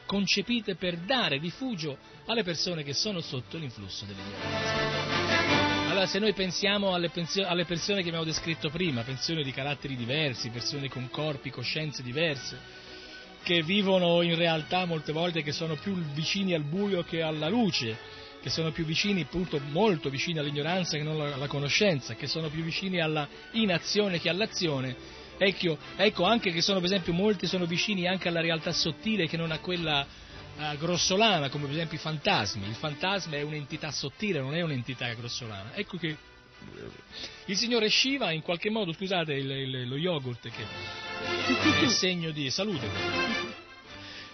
A: concepite per dare rifugio alle persone che sono sotto l'influsso dell'ignoranza. Allora, se noi pensiamo alle, pensio- alle persone che abbiamo descritto prima, persone di caratteri diversi, persone con corpi, coscienze diverse, che vivono in realtà molte volte che sono più vicini al buio che alla luce, che sono più vicini, appunto, molto vicini all'ignoranza che non alla conoscenza, che sono più vicini alla inazione che all'azione, Ecco, ecco, anche che sono, per esempio, molti sono vicini anche alla realtà sottile che non a quella uh, grossolana, come per esempio i fantasmi. Il fantasma è un'entità sottile, non è un'entità grossolana. Ecco che il signore Shiva, in qualche modo, scusate il, il, lo yogurt che è segno di salute.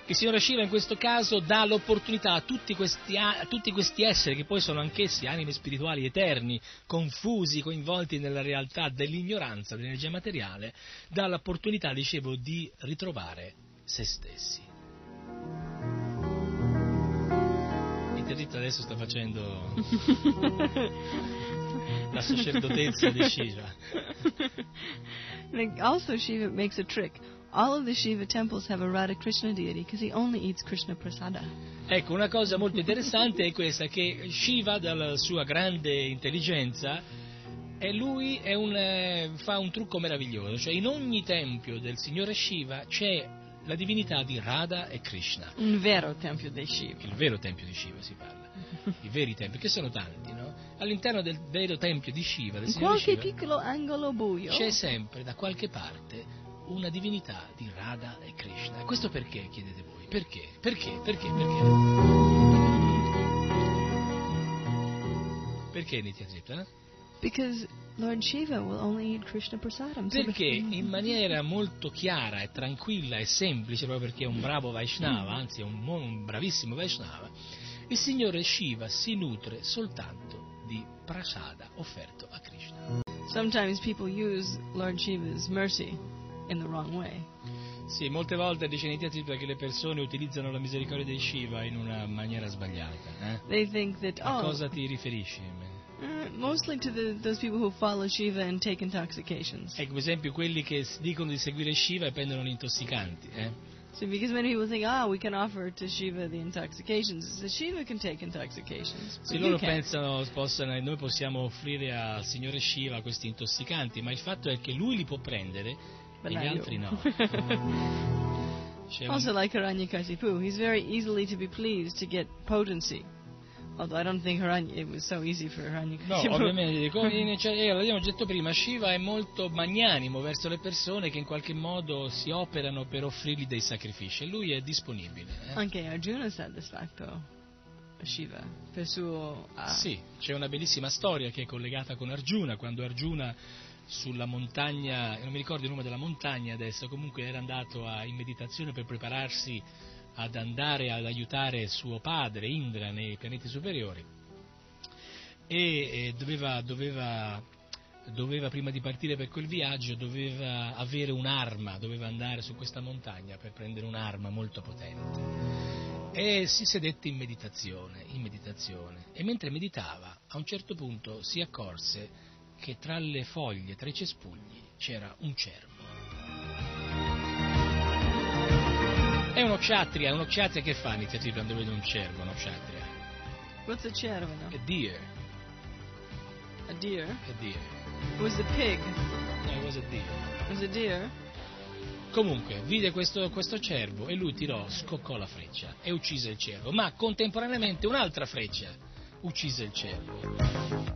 A: Il signore Shiva in questo caso dà l'opportunità a tutti, questi, a tutti questi esseri, che poi sono anch'essi anime spirituali eterni, confusi, coinvolti nella realtà dell'ignoranza, dell'energia materiale, dà l'opportunità, dicevo, di ritrovare se stessi. Interditta adesso sta facendo la sacerdotezza di Shiva.
C: Also Shiva makes a trick. All of the Shiva temples have a Radha Krishna deity because he only eats Krishna prasada.
A: Ecco, una cosa molto interessante è questa, che Shiva, dalla sua grande intelligenza, e lui un, eh, fa un trucco meraviglioso, cioè in ogni tempio del signore Shiva c'è la divinità di Radha e Krishna.
C: Un vero tempio di Shiva.
A: Il vero tempio di Shiva si parla. I veri tempi, che sono tanti, no? All'interno del vero tempio di Shiva, del
C: in
A: signore
C: qualche
A: Shiva,
C: piccolo angolo buio.
A: c'è sempre da qualche parte una divinità di Radha e Krishna. Questo perché, chiedete voi? Perché? Perché? Perché? Perché? Perché?
C: Because Lord Shiva will only eat Krishna prasadam.
A: Perché in maniera molto chiara e tranquilla e semplice, proprio perché è un bravo Vaishnava, anzi è un, un bravissimo Vaishnava, il signore Shiva si nutre soltanto di prasada offerto a Krishna.
C: sometimes people use Lord Shiva's mercy in the wrong way.
A: Sì, molte volte dice nei teatri che le persone utilizzano la misericordia di Shiva in una maniera sbagliata. eh?
C: They think that,
A: A
C: oh,
A: cosa ti riferisci?
C: uh, mostly to the, those people who follow Shiva and take intoxications.
A: Ecco, per esempio, quelli che dicono di seguire Shiva e prendono gli intossicanti. eh?
C: So because many people think, ah, we can offer to Shiva the intoxications. So Shiva can take intoxications. But
A: loro pensano, possano, noi possiamo offrire al signore Shiva questi intossicanti, ma il fatto è che lui li può prendere
C: But
A: e
C: not
A: gli
C: you.
A: altri no.
C: Also like Hiranyakashipu, he's very easily to be pleased to get potency. Although I don't think Hiranya, it was so easy for
A: No,
C: Hiranyakashipu.
A: ovviamente, come cioè, eh, l'abbiamo detto prima, Shiva è molto magnanimo verso le persone che in qualche modo si operano per offrirgli dei sacrifici e lui è disponibile. eh.
C: Anche Arjuna this fact though. Shiva. Per suo... ah,
A: Sì, c'è una bellissima storia che è collegata con Arjuna, quando Arjuna sulla montagna, non mi ricordo il nome della montagna adesso, comunque era andato a- in meditazione per prepararsi ad andare ad aiutare suo padre Indra nei pianeti superiori. E eh, doveva, doveva, doveva, prima di partire per quel viaggio, doveva avere un'arma, doveva andare su questa montagna per prendere un'arma molto potente. E si sedette in meditazione, in meditazione. E mentre meditava a un certo punto si accorse che tra le foglie, tra i cespugli c'era un cervo. È uno kshatriya, uno kshatriya che fa iniziativa quando vede un cervo, uno kshatriya?
C: What's a cervino?
A: A deer,
C: A deer?
A: a deer.
C: It was a pig.
A: No, it was a deer.
C: It was a deer?
A: Comunque, vide questo, questo cervo e lui tirò, scoccò la freccia e uccise il cervo, ma contemporaneamente un'altra freccia uccise il cervo.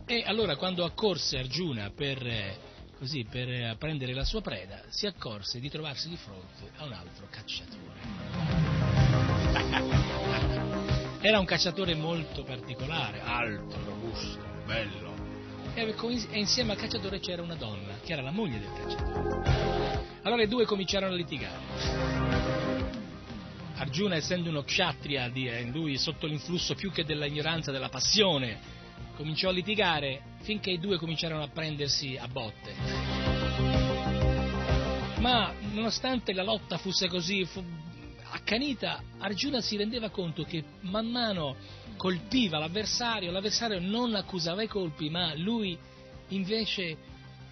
A: E allora quando accorse Arjuna per, eh, così, per eh, prendere la sua preda, si accorse di trovarsi di fronte a un altro cacciatore. Era un cacciatore molto particolare, alto, robusto, bello. E e insieme al cacciatore c'era una donna, che era la moglie del cacciatore. Allora i due cominciarono a litigare. Arjuna, essendo uno kshatriya, di- lui sotto l'influsso più che dell'ignoranza, della passione, cominciò a litigare finché i due cominciarono a prendersi a botte. Ma nonostante la lotta fosse così fu- accanita, Arjuna si rendeva conto che man mano colpiva l'avversario, l'avversario non accusava i colpi, ma lui invece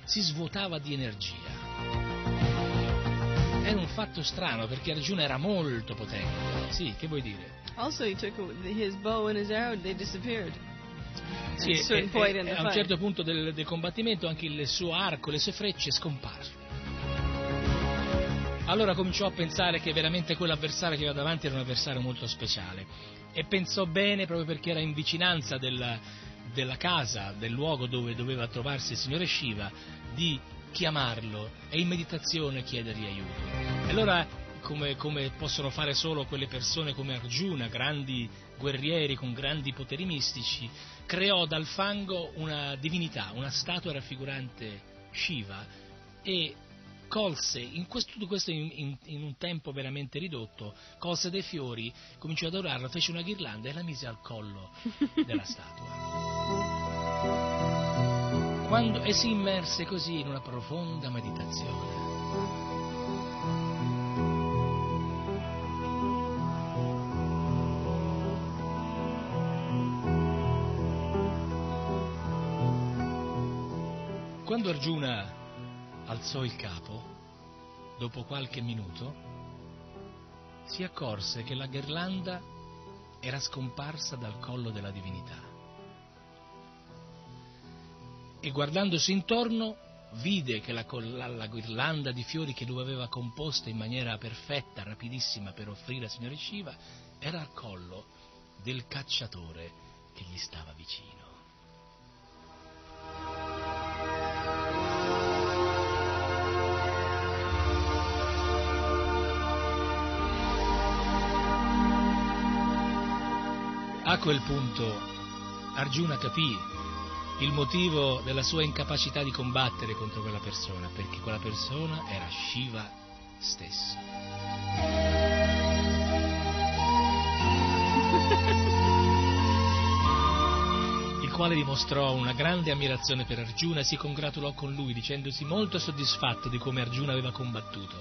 A: si svuotava di energia. Era un fatto strano perché Arjuna era molto potente. Sì, che vuoi dire?
C: Also, he took his bow and his arrow, they disappeared.
A: Sì, e- e- a un certo punto del, del combattimento anche il suo arco, le sue frecce scomparve. Allora cominciò a pensare che veramente quell'avversario che aveva davanti era un avversario molto speciale e pensò bene proprio perché era in vicinanza della, della casa, del luogo dove doveva trovarsi il signore Shiva, di chiamarlo e in meditazione chiedergli aiuto. Allora, come, come possono fare solo quelle persone come Arjuna, grandi guerrieri con grandi poteri mistici, creò dal fango una divinità, una statua raffigurante Shiva e colse, in questo, tutto questo in, in- in un tempo veramente ridotto, colse dei fiori, cominciò ad adorarla, fece una ghirlanda e la mise al collo della statua. Quando, e si immerse così in una profonda meditazione. Quando Arjuna alzò il capo, dopo qualche minuto, si accorse che la ghirlanda era scomparsa dal collo della divinità. E guardandosi intorno, vide che la, la- la ghirlanda di fiori che lui aveva composto in maniera perfetta, rapidissima per offrire al signore Shiva, era al collo del cacciatore che gli stava vicino. A quel punto Arjuna capì il motivo della sua incapacità di combattere contro quella persona, perché quella persona era Shiva stesso. Il quale dimostrò una grande ammirazione per Arjuna e si congratulò con lui dicendosi molto soddisfatto di come Arjuna aveva combattuto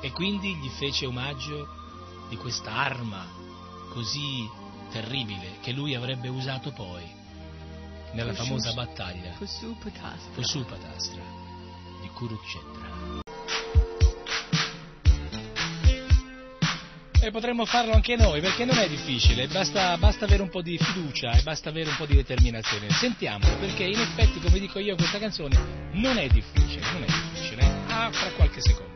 A: e quindi gli fece omaggio di questa arma così terribile che lui avrebbe usato poi nella famosa battaglia. Pusupatastra di Kurukshetra. E potremmo farlo anche noi, perché non è difficile, basta, basta avere un po' di fiducia e basta avere un po' di determinazione. Sentiamolo, perché in effetti, come dico io, questa canzone non è difficile, non è difficile, eh? ah, fra qualche secondo.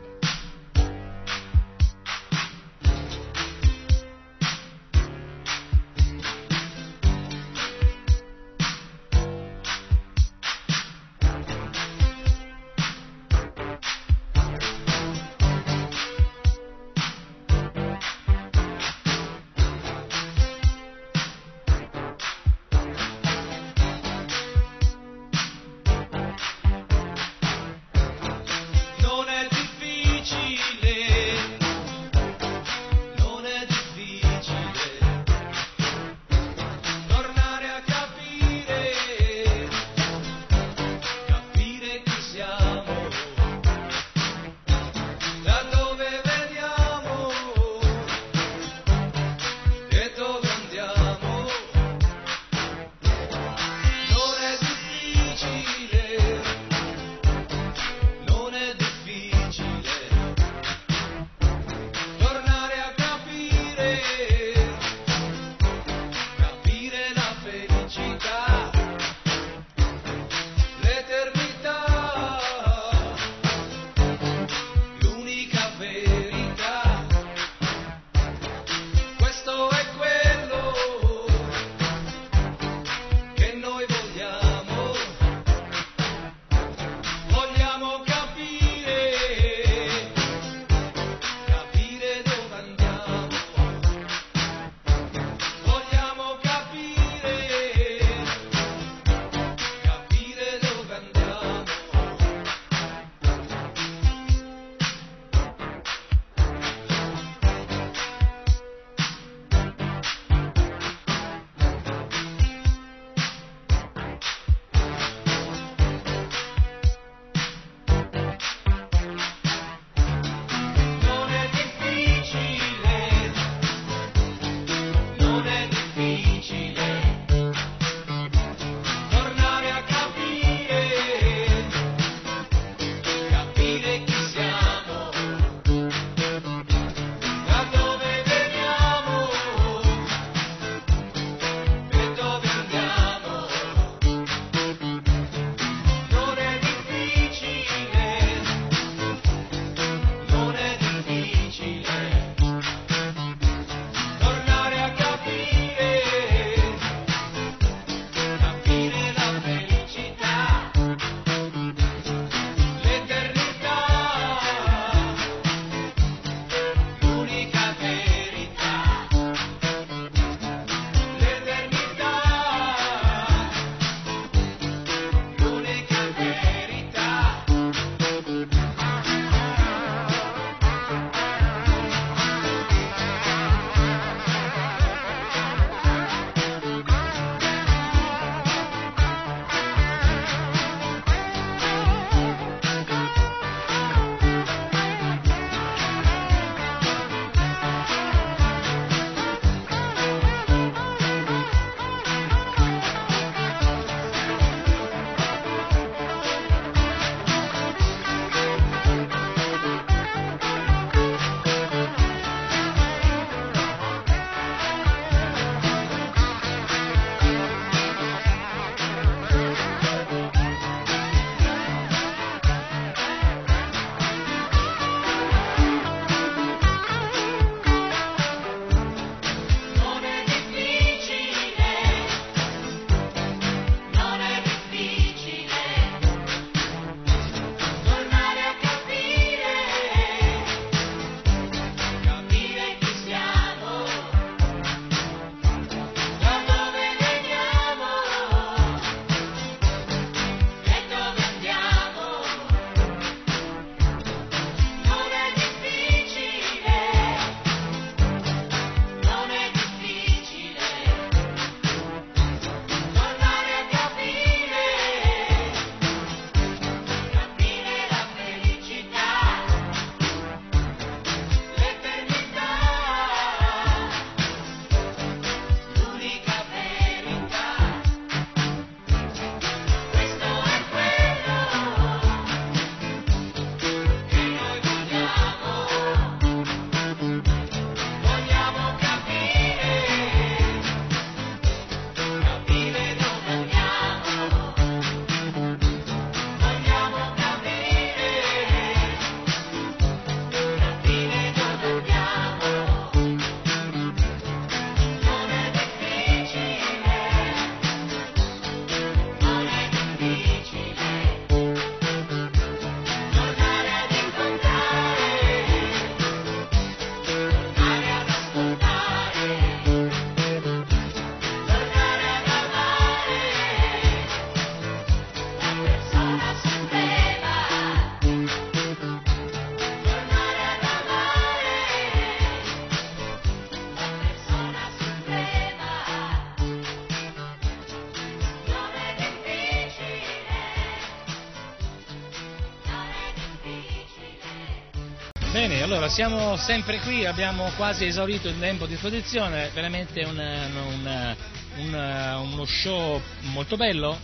A: Allora siamo sempre qui, abbiamo quasi esaurito il tempo a disposizione, veramente un, un- un- uno show molto bello,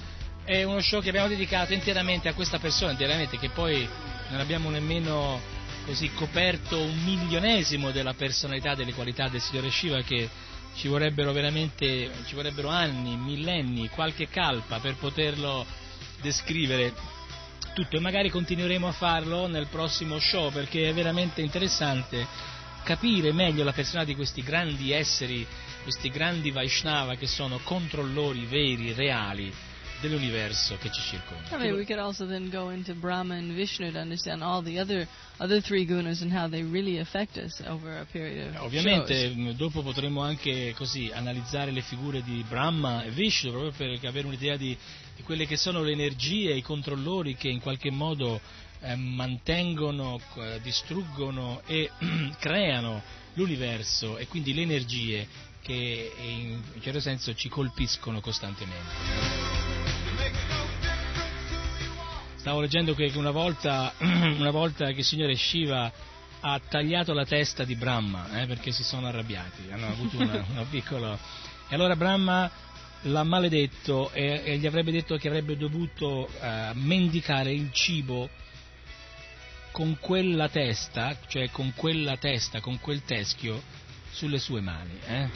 A: è uno show che abbiamo dedicato interamente a questa persona, interamente che poi non abbiamo nemmeno così coperto un milionesimo della personalità, delle qualità del signore Shiva che ci vorrebbero veramente, ci vorrebbero anni, millenni, qualche calpa per poterlo descrivere tutto e magari continueremo a farlo nel prossimo show perché è veramente interessante capire meglio la personalità di questi grandi esseri, questi grandi Vaishnava che sono controllori veri, reali dell'universo che ci circonda.
C: I mean, we could also then go into Brahma and Vishnu to understand all the other other three gunas and how they really affect us over a period of
A: Ovviamente
C: shows.
A: mh, dopo potremo anche così analizzare le figure di Brahma e Vishnu proprio per avere un'idea di, di quelle che sono le energie, i controllori che in qualche modo eh, mantengono, distruggono e creano l'universo e quindi le energie che in un certo senso ci colpiscono costantemente. Stavo leggendo che una volta, una volta che il signore Shiva ha tagliato la testa di Brahma eh, perché si sono arrabbiati, hanno avuto una, una piccola... E allora Brahma l'ha maledetto e, e gli avrebbe detto che avrebbe dovuto eh, mendicare il cibo con quella testa, cioè con quella testa, con quel teschio sulle sue mani. eh.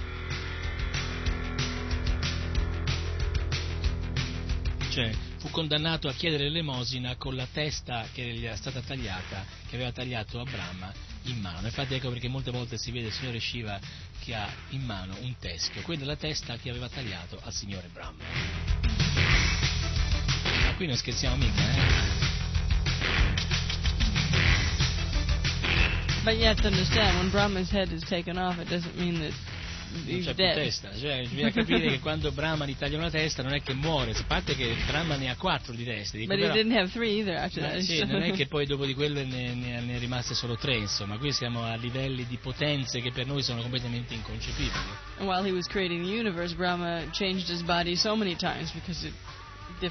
A: Cioè, fu condannato a chiedere l'elemosina con la testa che gli era stata tagliata, che aveva tagliato a Brahma in mano. Infatti ecco perché molte volte si vede il signore Shiva che ha in mano un teschio, quella è la testa che aveva tagliato al signore Brahma. Ma qui non scherziamo mica, eh?
C: But to understand, when Brahma's head is taken off, it doesn't mean that
A: Non c'è più
C: dead.
A: testa, cioè bisogna capire che quando Brahma gli taglia una testa non è che muore, a parte che Brahma ne ha quattro di teste, dico,
C: But
A: però-
C: that.
A: sì, non è che poi dopo di quello ne, ne, ne è rimaste solo tre, insomma, qui siamo a livelli di potenze che per noi sono completamente inconcepibili.
C: And while he was creating the universe, Brahma changed his body so many times because can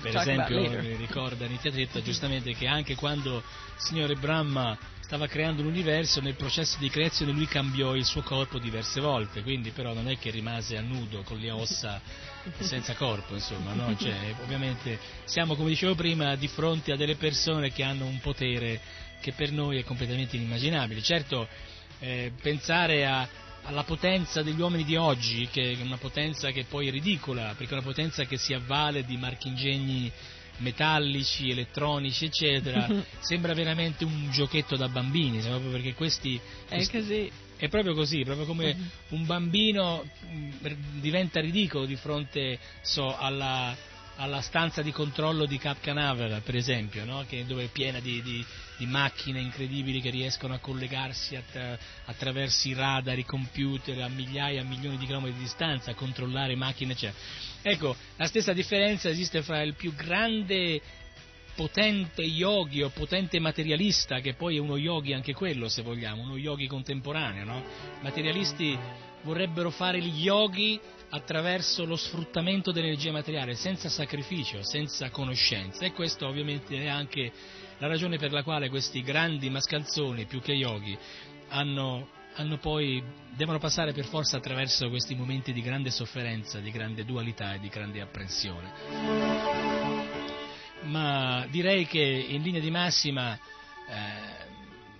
A: Per esempio, ricorda Nityatretta giustamente che anche quando il signore Brahma stava creando l'universo, nel processo di creazione lui cambiò il suo corpo diverse volte, quindi però non è che rimase a nudo con le ossa senza corpo, insomma, no? Cioè, ovviamente siamo, come dicevo prima, di fronte a delle persone che hanno un potere che per noi è completamente inimmaginabile. Certo, eh, pensare a- alla potenza degli uomini di oggi, che è una potenza che poi è ridicola, perché è una potenza che si avvale di marchingegni metallici, elettronici, eccetera, sembra veramente un giochetto da bambini, proprio perché questi...
C: È così.
A: è proprio così, proprio come un bambino mh, diventa ridicolo di fronte so, alla, alla stanza di controllo di Cap Canaveral, per esempio, no? che, dove è piena di, di- di macchine incredibili che riescono a collegarsi att- attraverso i radar, i computer a migliaia, a milioni di chilometri di distanza, a controllare macchine, eccetera. Ecco, la stessa differenza esiste fra il più grande potente yogi o potente materialista, che poi è uno yogi anche quello se vogliamo, uno yogi contemporaneo, no? Materialisti vorrebbero fare gli yogi attraverso lo sfruttamento dell'energia materiale, senza sacrificio, senza conoscenza. E questo ovviamente è anche la ragione per la quale questi grandi mascalzoni, più che yogi, hanno, hanno poi, devono passare per forza attraverso questi momenti di grande sofferenza, di grande dualità e di grande apprensione. Ma direi che in linea di massima eh,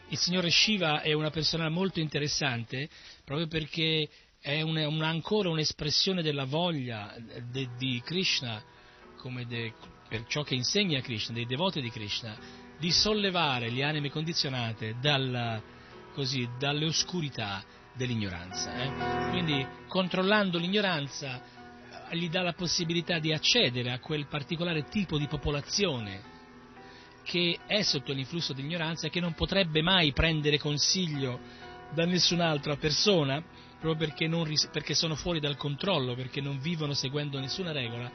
A: il signore Shiva è una persona molto interessante proprio perché è un- una- ancora un'espressione della voglia de- di Krishna, de- per ciò che insegna Krishna, dei devoti di Krishna, di sollevare le anime condizionate dalla- così, dalle oscurità dell'ignoranza. eh. Quindi controllando l'ignoranza gli dà la possibilità di accedere a quel particolare tipo di popolazione che è sotto l'influsso dell'ignoranza e che non potrebbe mai prendere consiglio da nessun'altra persona proprio perché, ris- perché sono fuori dal controllo, perché non vivono seguendo nessuna regola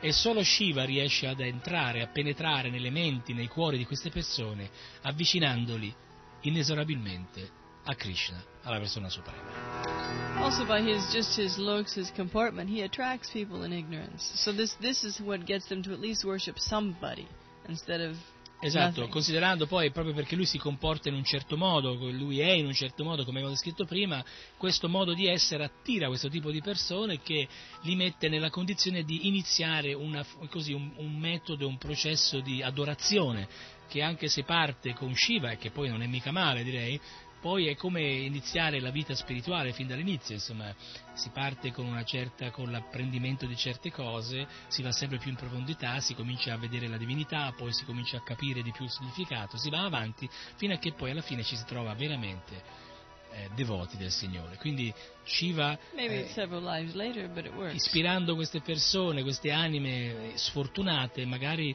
A: e solo Shiva riesce ad entrare, a penetrare nelle menti, nei cuori di queste persone, avvicinandoli inesorabilmente a Krishna, alla persona suprema.
C: Also, by his just his looks, his comportment, he attracts people in ignorance. So this this is what gets them to at least worship somebody instead of
A: Esatto, considerando poi proprio perché lui si comporta in un certo modo, lui è in un certo modo, come avevo descritto prima, questo modo di essere attira questo tipo di persone che li mette nella condizione di iniziare una- così, un, un metodo, un processo di adorazione che anche se parte con Shiva, e che poi non è mica male direi, poi è come iniziare la vita spirituale fin dall'inizio, insomma, si parte con una certa, con l'apprendimento di certe cose, si va sempre più in profondità, si comincia a vedere la divinità, poi si comincia a capire di più il significato, si va avanti fino a che poi alla fine ci si trova veramente eh, devoti del Signore. Quindi Shiva eh,
C: later,
A: ispirando queste persone, queste anime sfortunate, magari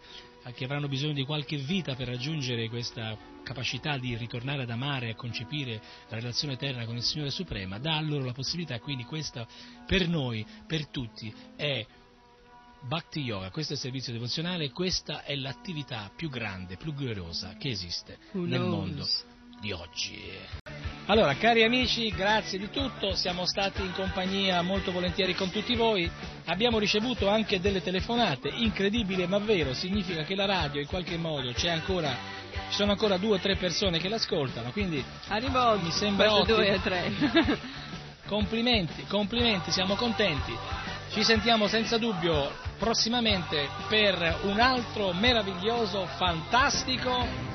A: che avranno bisogno di qualche vita per raggiungere questa capacità di ritornare ad amare e a concepire la relazione eterna con il Signore Suprema, dà loro la possibilità, quindi questa per noi, per tutti, è Bhakti Yoga, questo è il servizio devozionale, questa è l'attività più grande, più gloriosa che esiste
C: Who
A: nel
C: knows?
A: mondo di oggi. Allora, cari amici, grazie di tutto, siamo stati in compagnia molto volentieri con tutti voi, abbiamo ricevuto anche delle telefonate, incredibile ma vero, significa che la radio in qualche modo c'è ancora, ci sono ancora due o tre persone che l'ascoltano, quindi
C: Arrivo
A: mi sembra ottimo.
C: due a tre.
A: Complimenti, complimenti, siamo contenti. Ci sentiamo senza dubbio prossimamente per un altro meraviglioso, fantastico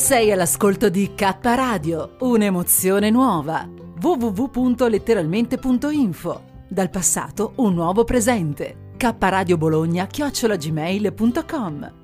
H: Sei all'ascolto di K Radio, un'emozione nuova. www.letteralmente.info. Dal passato un nuovo presente. K Radio Bologna chiocciolagmail.com